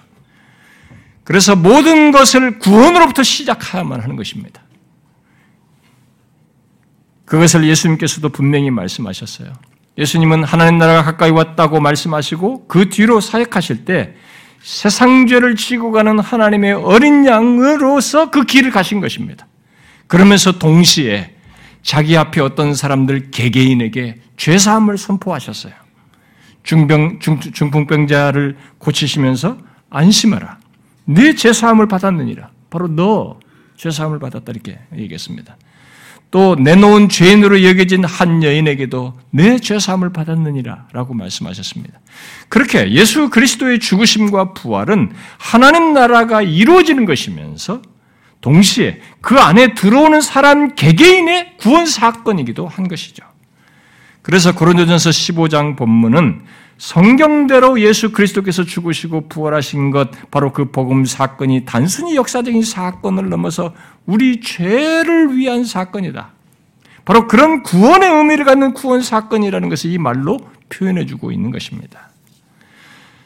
S1: 그래서 모든 것을 구원으로부터 시작해야만 하는 것입니다. 그것을 예수님께서도 분명히 말씀하셨어요. 예수님은 하나님 나라가 가까이 왔다고 말씀하시고 그 뒤로 사역하실 때 세상 죄를 지고 가는 하나님의 어린 양으로서 그 길을 가신 것입니다. 그러면서 동시에 자기 앞에 어떤 사람들 개개인에게 죄사함을 선포하셨어요. 중병, 중, 중풍병자를 고치시면서 안심하라. 네 죄사함을 받았느니라. 바로 너 죄사함을 받았다 이렇게 얘기했습니다. 또 내놓은 죄인으로 여겨진 한 여인에게도 내 죄사함을 받았느니라 라고 말씀하셨습니다. 그렇게 예수 그리스도의 죽으심과 부활은 하나님 나라가 이루어지는 것이면서 동시에 그 안에 들어오는 사람 개개인의 구원 사건이기도 한 것이죠. 그래서 고린도전서 15장 본문은 성경대로 예수 그리스도께서 죽으시고 부활하신 것, 바로 그 복음 사건이 단순히 역사적인 사건을 넘어서 우리 죄를 위한 사건이다. 바로 그런 구원의 의미를 갖는 구원 사건이라는 것을 이 말로 표현해 주고 있는 것입니다.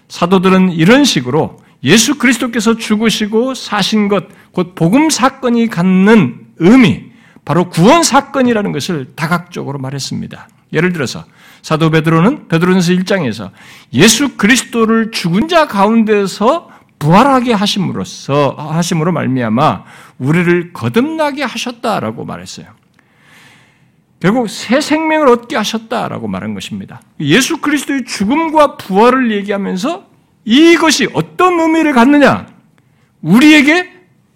S1: 사도들은 이런 식으로 예수 그리스도께서 죽으시고 사신 것, 곧 복음 사건이 갖는 의미, 바로 구원 사건이라는 것을 다각적으로 말했습니다. 예를 들어서 사도 베드로는 베드로전서 1장에서 예수 그리스도를 죽은 자 가운데서 부활하게 하심으로써 하심으로 말미암아 우리를 거듭나게 하셨다라고 말했어요. 결국 새 생명을 얻게 하셨다라고 말한 것입니다. 예수 그리스도의 죽음과 부활을 얘기하면서 이것이 어떤 의미를 갖느냐? 우리에게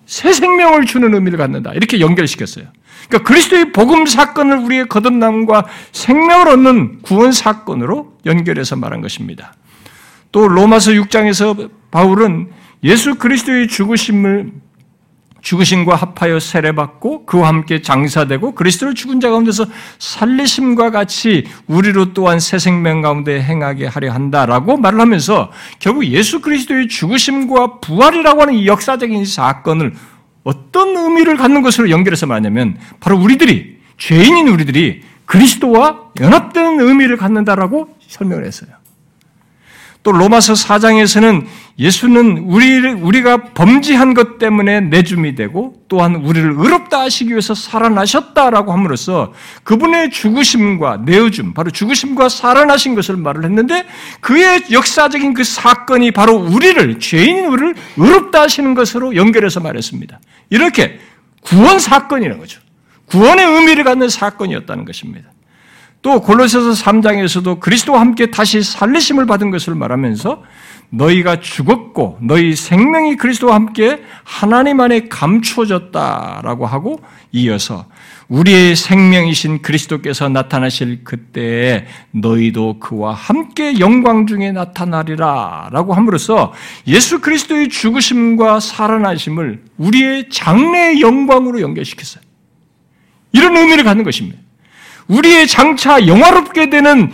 S1: 새 생명을 주는 의미를 갖는다. 이렇게 연결시켰어요. 그러니까 그리스도의 복음 사건을 우리의 거듭남과 생명을 얻는 구원 사건으로 연결해서 말한 것입니다. 또 로마서 6장에서 바울은 예수 그리스도의 죽으심을 죽으심과 합하여 세례받고 그와 함께 장사되고 그리스도를 죽은 자 가운데서 살리심과 같이 우리로 또한 새 생명 가운데 행하게 하려 한다라고 말을 하면서 결국 예수 그리스도의 죽으심과 부활이라고 하는 이 역사적인 사건을 어떤 의미를 갖는 것으로 연결해서 말하냐면 바로 우리들이 죄인인 우리들이 그리스도와 연합되는 의미를 갖는다라고 설명을 했어요. 또 로마서 4장에서는 예수는 우리를, 우리가 범죄한 것 때문에 내줌이 되고 또한 우리를 의롭다 하시기 위해서 살아나셨다라고 함으로써 그분의 죽으심과 내어줌, 바로 죽으심과 살아나신 것을 말을 했는데 그의 역사적인 그 사건이 바로 우리를, 죄인 우리를 의롭다 하시는 것으로 연결해서 말했습니다. 이렇게 구원 사건이라는 거죠. 구원의 의미를 갖는 사건이었다는 것입니다. 또 골로새서 3장에서도 그리스도와 함께 다시 살리심을 받은 것을 말하면서 너희가 죽었고 너희 생명이 그리스도와 함께 하나님 안에 감추어졌다라고 하고 이어서 우리의 생명이신 그리스도께서 나타나실 그때에 너희도 그와 함께 영광 중에 나타나리라 라고 함으로써 예수 그리스도의 죽으심과 살아나심을 우리의 장래의 영광으로 연결시켰어요. 이런 의미를 갖는 것입니다. 우리의 장차 영화롭게 되는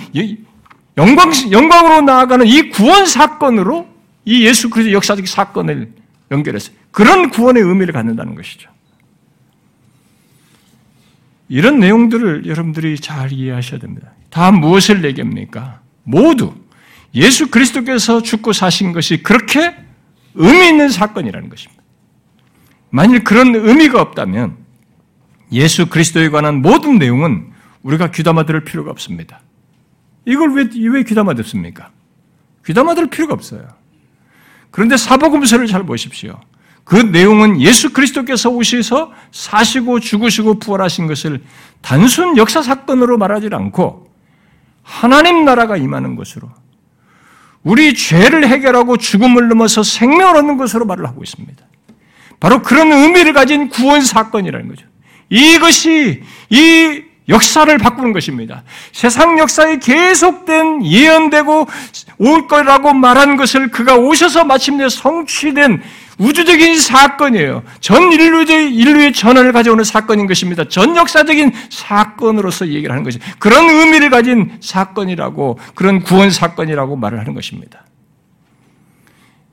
S1: 영광, 영광으로 나아가는 이 구원 사건으로 이 예수 그리스도 역사적 사건을 연결했어요. 그런 구원의 의미를 갖는다는 것이죠. 이런 내용들을 여러분들이 잘 이해하셔야 됩니다. 다 무엇을 얘기합니까? 모두 예수 그리스도께서 죽고 사신 것이 그렇게 의미 있는 사건이라는 것입니다. 만일 그런 의미가 없다면 예수 그리스도에 관한 모든 내용은 우리가 귀담아 들을 필요가 없습니다. 이걸 왜, 왜 귀담아 듣습니까? 귀담아 들을 필요가 없어요. 그런데 사복음서를 잘 보십시오. 그 내용은 예수 그리스도께서 오셔서 사시고 죽으시고 부활하신 것을 단순 역사 사건으로 말하지 않고 하나님 나라가 임하는 것으로 우리 죄를 해결하고 죽음을 넘어서 생명을 얻는 것으로 말을 하고 있습니다. 바로 그런 의미를 가진 구원 사건이라는 거죠. 이것이 이 역사를 바꾸는 것입니다. 세상 역사에 계속된 예언되고 올 거라고 말한 것을 그가 오셔서 마침내 성취된 우주적인 사건이에요. 전 인류의, 인류의 전환을 가져오는 사건인 것입니다. 전 역사적인 사건으로서 얘기를 하는 것이 그런 의미를 가진 사건이라고 그런 구원 사건이라고 말을 하는 것입니다.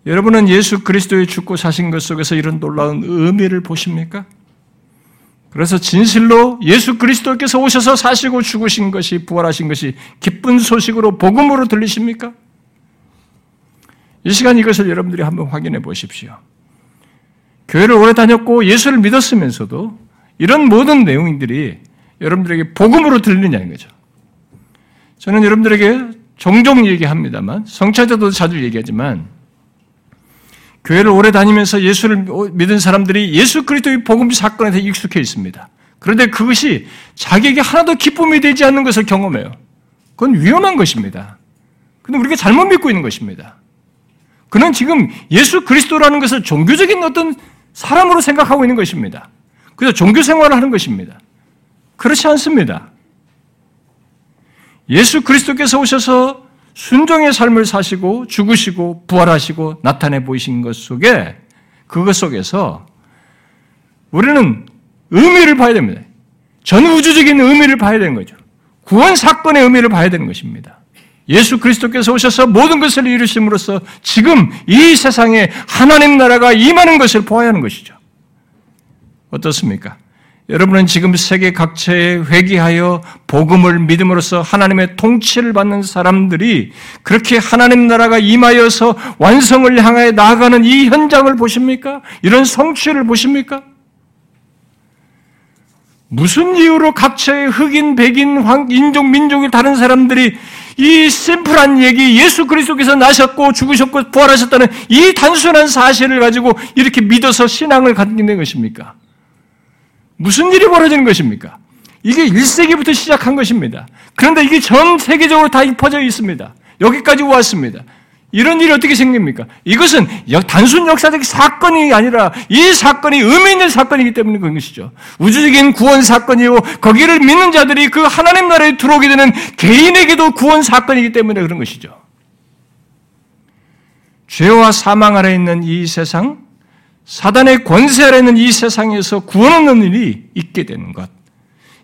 S1: 여러분은 예수 그리스도의 죽고 사신 것 속에서 이런 놀라운 의미를 보십니까? 그래서 진실로 예수 그리스도께서 오셔서 사시고 죽으신 것이 부활하신 것이 기쁜 소식으로 복음으로 들리십니까? 이 시간 이것을 여러분들이 한번 확인해 보십시오. 교회를 오래 다녔고 예수를 믿었으면서도 이런 모든 내용들이 여러분들에게 복음으로 들리느냐는 거죠. 저는 여러분들에게 종종 얘기합니다만 성차자도 자주 얘기하지만 교회를 오래 다니면서 예수를 믿은 사람들이 예수 그리스도의 복음 사건에 대해 익숙해 있습니다. 그런데 그것이 자기에게 하나도 기쁨이 되지 않는 것을 경험해요. 그건 위험한 것입니다. 근데 우리가 잘못 믿고 있는 것입니다. 그는 지금 예수 그리스도라는 것을 종교적인 어떤 사람으로 생각하고 있는 것입니다. 그래서 종교 생활을 하는 것입니다. 그렇지 않습니다. 예수 그리스도께서 오셔서 순종의 삶을 사시고 죽으시고 부활하시고 나타내 보이신 것 속에 그것 속에서 우리는 의미를 봐야 됩니다. 전 우주적인 의미를 봐야 되는 거죠. 구원 사건의 의미를 봐야 되는 것입니다. 예수 그리스도께서 오셔서 모든 것을 이루심으로써 지금 이 세상에 하나님 나라가 임하는 것을 보아야 하는 것이죠. 어떻습니까? 여러분은 지금 세계 각처에 회귀하여 복음을 믿음으로써 하나님의 통치를 받는 사람들이 그렇게 하나님 나라가 임하여서 완성을 향하여 나아가는 이 현장을 보십니까? 이런 성취를 보십니까? 무슨 이유로 각처의 흑인, 백인, 황, 인종, 민족이 다른 사람들이 이 심플한 얘기, 예수 그리스도께서 나셨고 죽으셨고 부활하셨다는 이 단순한 사실을 가지고 이렇게 믿어서 신앙을 갖는 것입니까? 무슨 일이 벌어지는 것입니까? 이게 1세기부터 시작한 것입니다. 그런데 이게 전 세계적으로 다 퍼져 있습니다. 여기까지 왔습니다. 이런 일이 어떻게 생깁니까? 이것은 단순 역사적 사건이 아니라 이 사건이 의미 있는 사건이기 때문에 것이죠. 우주적인 구원 사건이고 거기를 믿는 자들이 그 하나님 나라에 들어오게 되는 개인에게도 구원 사건이기 때문에 그런 것이죠. 죄와 사망 아래 있는 이 세상, 사단의 권세 아래 있는 이 세상에서 구원하는 일이 있게 되는 것.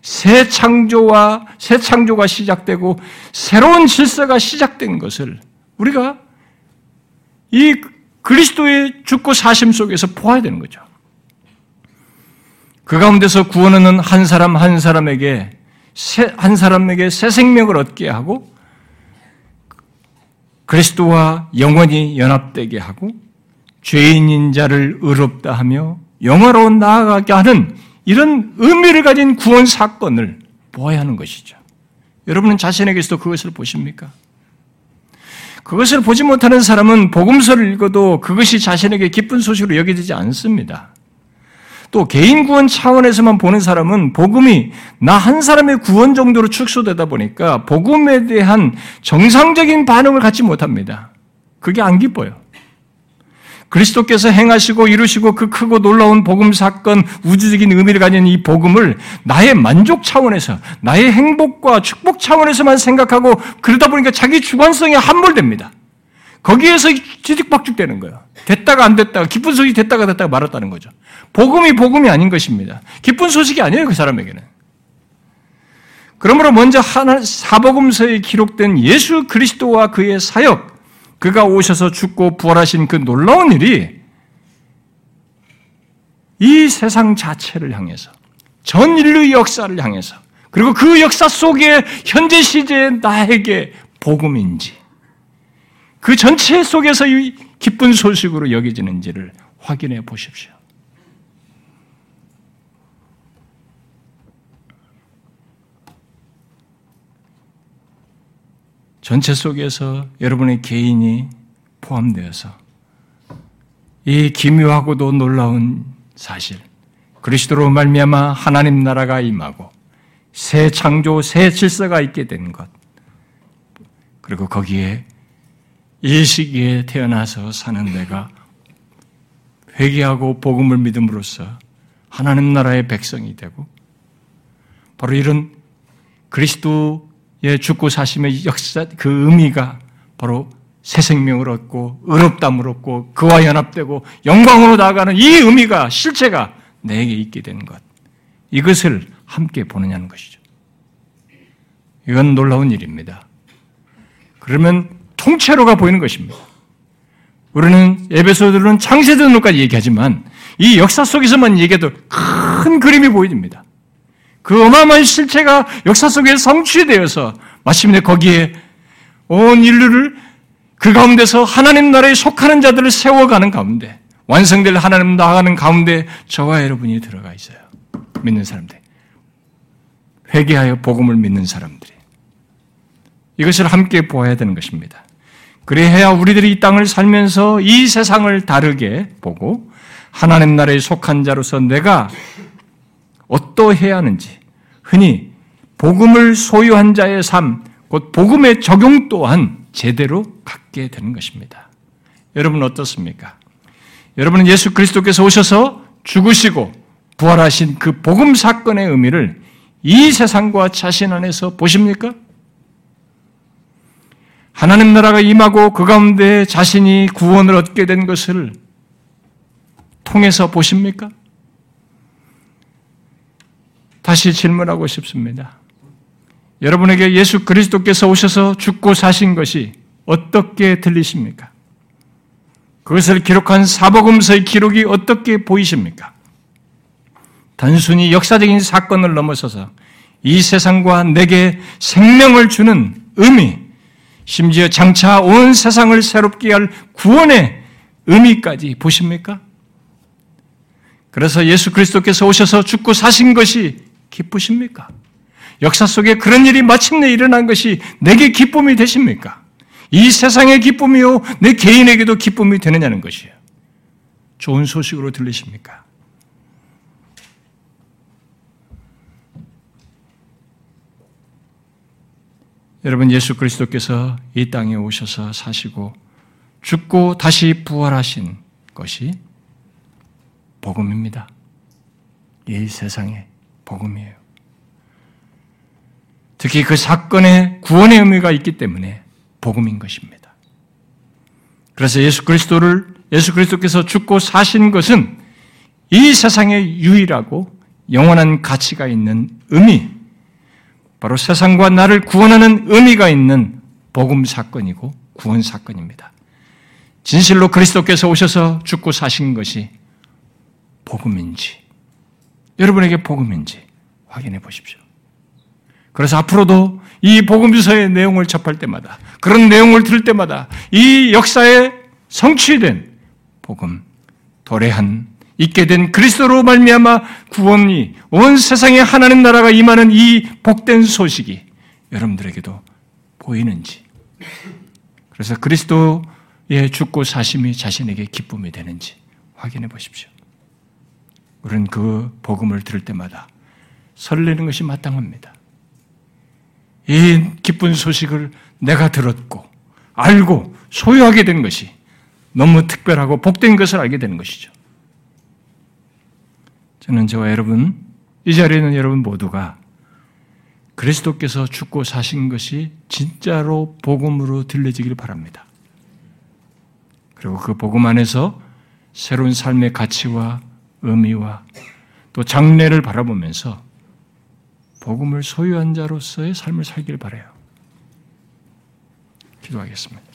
S1: 새 창조와 새 창조가 시작되고 새로운 질서가 시작된 것을 우리가 이 그리스도의 죽고 사심 속에서 보아야 되는 거죠. 그 가운데서 구원은 한 사람 한 사람에게 새, 한 사람에게 새 생명을 얻게 하고 그리스도와 영원히 연합되게 하고 죄인인 자를 의롭다 하며 영화로 나아가게 하는 이런 의미를 가진 구원 사건을 보아야 하는 것이죠. 여러분은 자신에게서도 그것을 보십니까? 그것을 보지 못하는 사람은 복음서를 읽어도 그것이 자신에게 기쁜 소식으로 여겨지지 않습니다. 또 개인 구원 차원에서만 보는 사람은 복음이 나 한 사람의 구원 정도로 축소되다 보니까 복음에 대한 정상적인 반응을 갖지 못합니다. 그게 안 기뻐요. 그리스도께서 행하시고 이루시고 그 크고 놀라운 복음 사건, 우주적인 의미를 가진 이 복음을 나의 만족 차원에서, 나의 행복과 축복 차원에서만 생각하고 그러다 보니까 자기 주관성이 함몰됩니다. 거기에서 뒤죽박죽되는 거예요. 됐다가 안 됐다가, 기쁜 소식이 됐다가 됐다가 말았다는 거죠. 복음이 복음이 아닌 것입니다. 기쁜 소식이 아니에요, 그 사람에게는. 그러므로 먼저 하나, 사복음서에 기록된 예수 그리스도와 그의 사역, 그가 오셔서 죽고 부활하신 그 놀라운 일이 이 세상 자체를 향해서 전 인류의 역사를 향해서 그리고 그 역사 속에 현재 시제의 나에게 복음인지 그 전체 속에서 이 기쁜 소식으로 여겨지는지를 확인해 보십시오. 전체 속에서 여러분의 개인이 포함되어서 이 기묘하고도 놀라운 사실, 그리스도로 말미암아 하나님 나라가 임하고 새 창조, 새 질서가 있게 된 것, 그리고 거기에 이 시기에 태어나서 사는 내가 회개하고 복음을 믿음으로써 하나님 나라의 백성이 되고 바로 이런 그리스도 예, 죽고 사심의 역사, 그 의미가 바로 새 생명을 얻고 의롭담을 얻고 그와 연합되고 영광으로 나아가는 이 의미가 실체가 내게 있게 되는 것. 이것을 함께 보느냐는 것이죠. 이건 놀라운 일입니다. 그러면 통째로가 보이는 것입니다. 우리는 에베소들은 창세전까지 얘기하지만 이 역사 속에서만 얘기해도 큰 그림이 보입니다. 그 어마어마한 실체가 역사 속에 성취되어서 마침내 거기에 온 인류를 그 가운데서 하나님 나라에 속하는 자들을 세워가는 가운데 완성될 하나님 나아가는 가운데 저와 여러분이 들어가 있어요. 믿는 사람들. 회개하여 복음을 믿는 사람들이. 이것을 함께 보아야 되는 것입니다. 그래야 우리들이 이 땅을 살면서 이 세상을 다르게 보고 하나님 나라에 속한 자로서 내가 어떠해야 하는지 흔히 복음을 소유한 자의 삶, 곧 복음의 적용 또한 제대로 갖게 되는 것입니다. 여러분 어떻습니까? 여러분은 예수 그리스도께서 오셔서 죽으시고 부활하신 그 복음 사건의 의미를 이 세상과 자신 안에서 보십니까? 하나님 나라가 임하고 그 가운데 자신이 구원을 얻게 된 것을 통해서 보십니까? 다시 질문하고 싶습니다. 여러분에게 예수 그리스도께서 오셔서 죽고 사신 것이 어떻게 들리십니까? 그것을 기록한 사복음서의 기록이 어떻게 보이십니까? 단순히 역사적인 사건을 넘어서서 이 세상과 내게 생명을 주는 의미, 심지어 장차 온 세상을 새롭게 할 구원의 의미까지 보십니까? 그래서 예수 그리스도께서 오셔서 죽고 사신 것이 기쁘십니까? 역사 속에 그런 일이 마침내 일어난 것이 내게 기쁨이 되십니까? 이 세상의 기쁨이요, 내 개인에게도 기쁨이 되느냐는 것이에요. 좋은 소식으로 들리십니까? 여러분, 예수 그리스도께서 이 땅에 오셔서 사시고 죽고 다시 부활하신 것이 복음입니다. 이 세상의 복음이에요. 특히 그 사건에 구원의 의미가 있기 때문에 복음인 것입니다. 그래서 예수 그리스도를 예수 그리스도께서 죽고 사신 것은 이 세상에 유일하고 영원한 가치가 있는 의미, 바로 세상과 나를 구원하는 의미가 있는 복음 사건이고 구원 사건입니다. 진실로 그리스도께서 오셔서 죽고 사신 것이 복음인지, 여러분에게 복음인지 확인해 보십시오. 그래서 앞으로도 이 복음서의 내용을 접할 때마다 그런 내용을 들을 때마다 이 역사에 성취된 복음, 도래한 있게 된 그리스도로 말미암아 구원이 온 세상에 하나님 나라가 임하는 이 복된 소식이 여러분들에게도 보이는지 그래서 그리스도의 죽고 사심이 자신에게 기쁨이 되는지 확인해 보십시오. 우리는 그 복음을 들을 때마다 설레는 것이 마땅합니다. 이 기쁜 소식을 내가 들었고 알고 소유하게 된 것이 너무 특별하고 복된 것을 알게 되는 것이죠. 저는 저와 여러분, 이 자리에 있는 여러분 모두가 그리스도께서 죽고 사신 것이 진짜로 복음으로 들려지기를 바랍니다. 그리고 그 복음 안에서 새로운 삶의 가치와 의미와 또 장래를 바라보면서 복음을 소유한 자로서의 삶을 살길 바래요. 기도하겠습니다.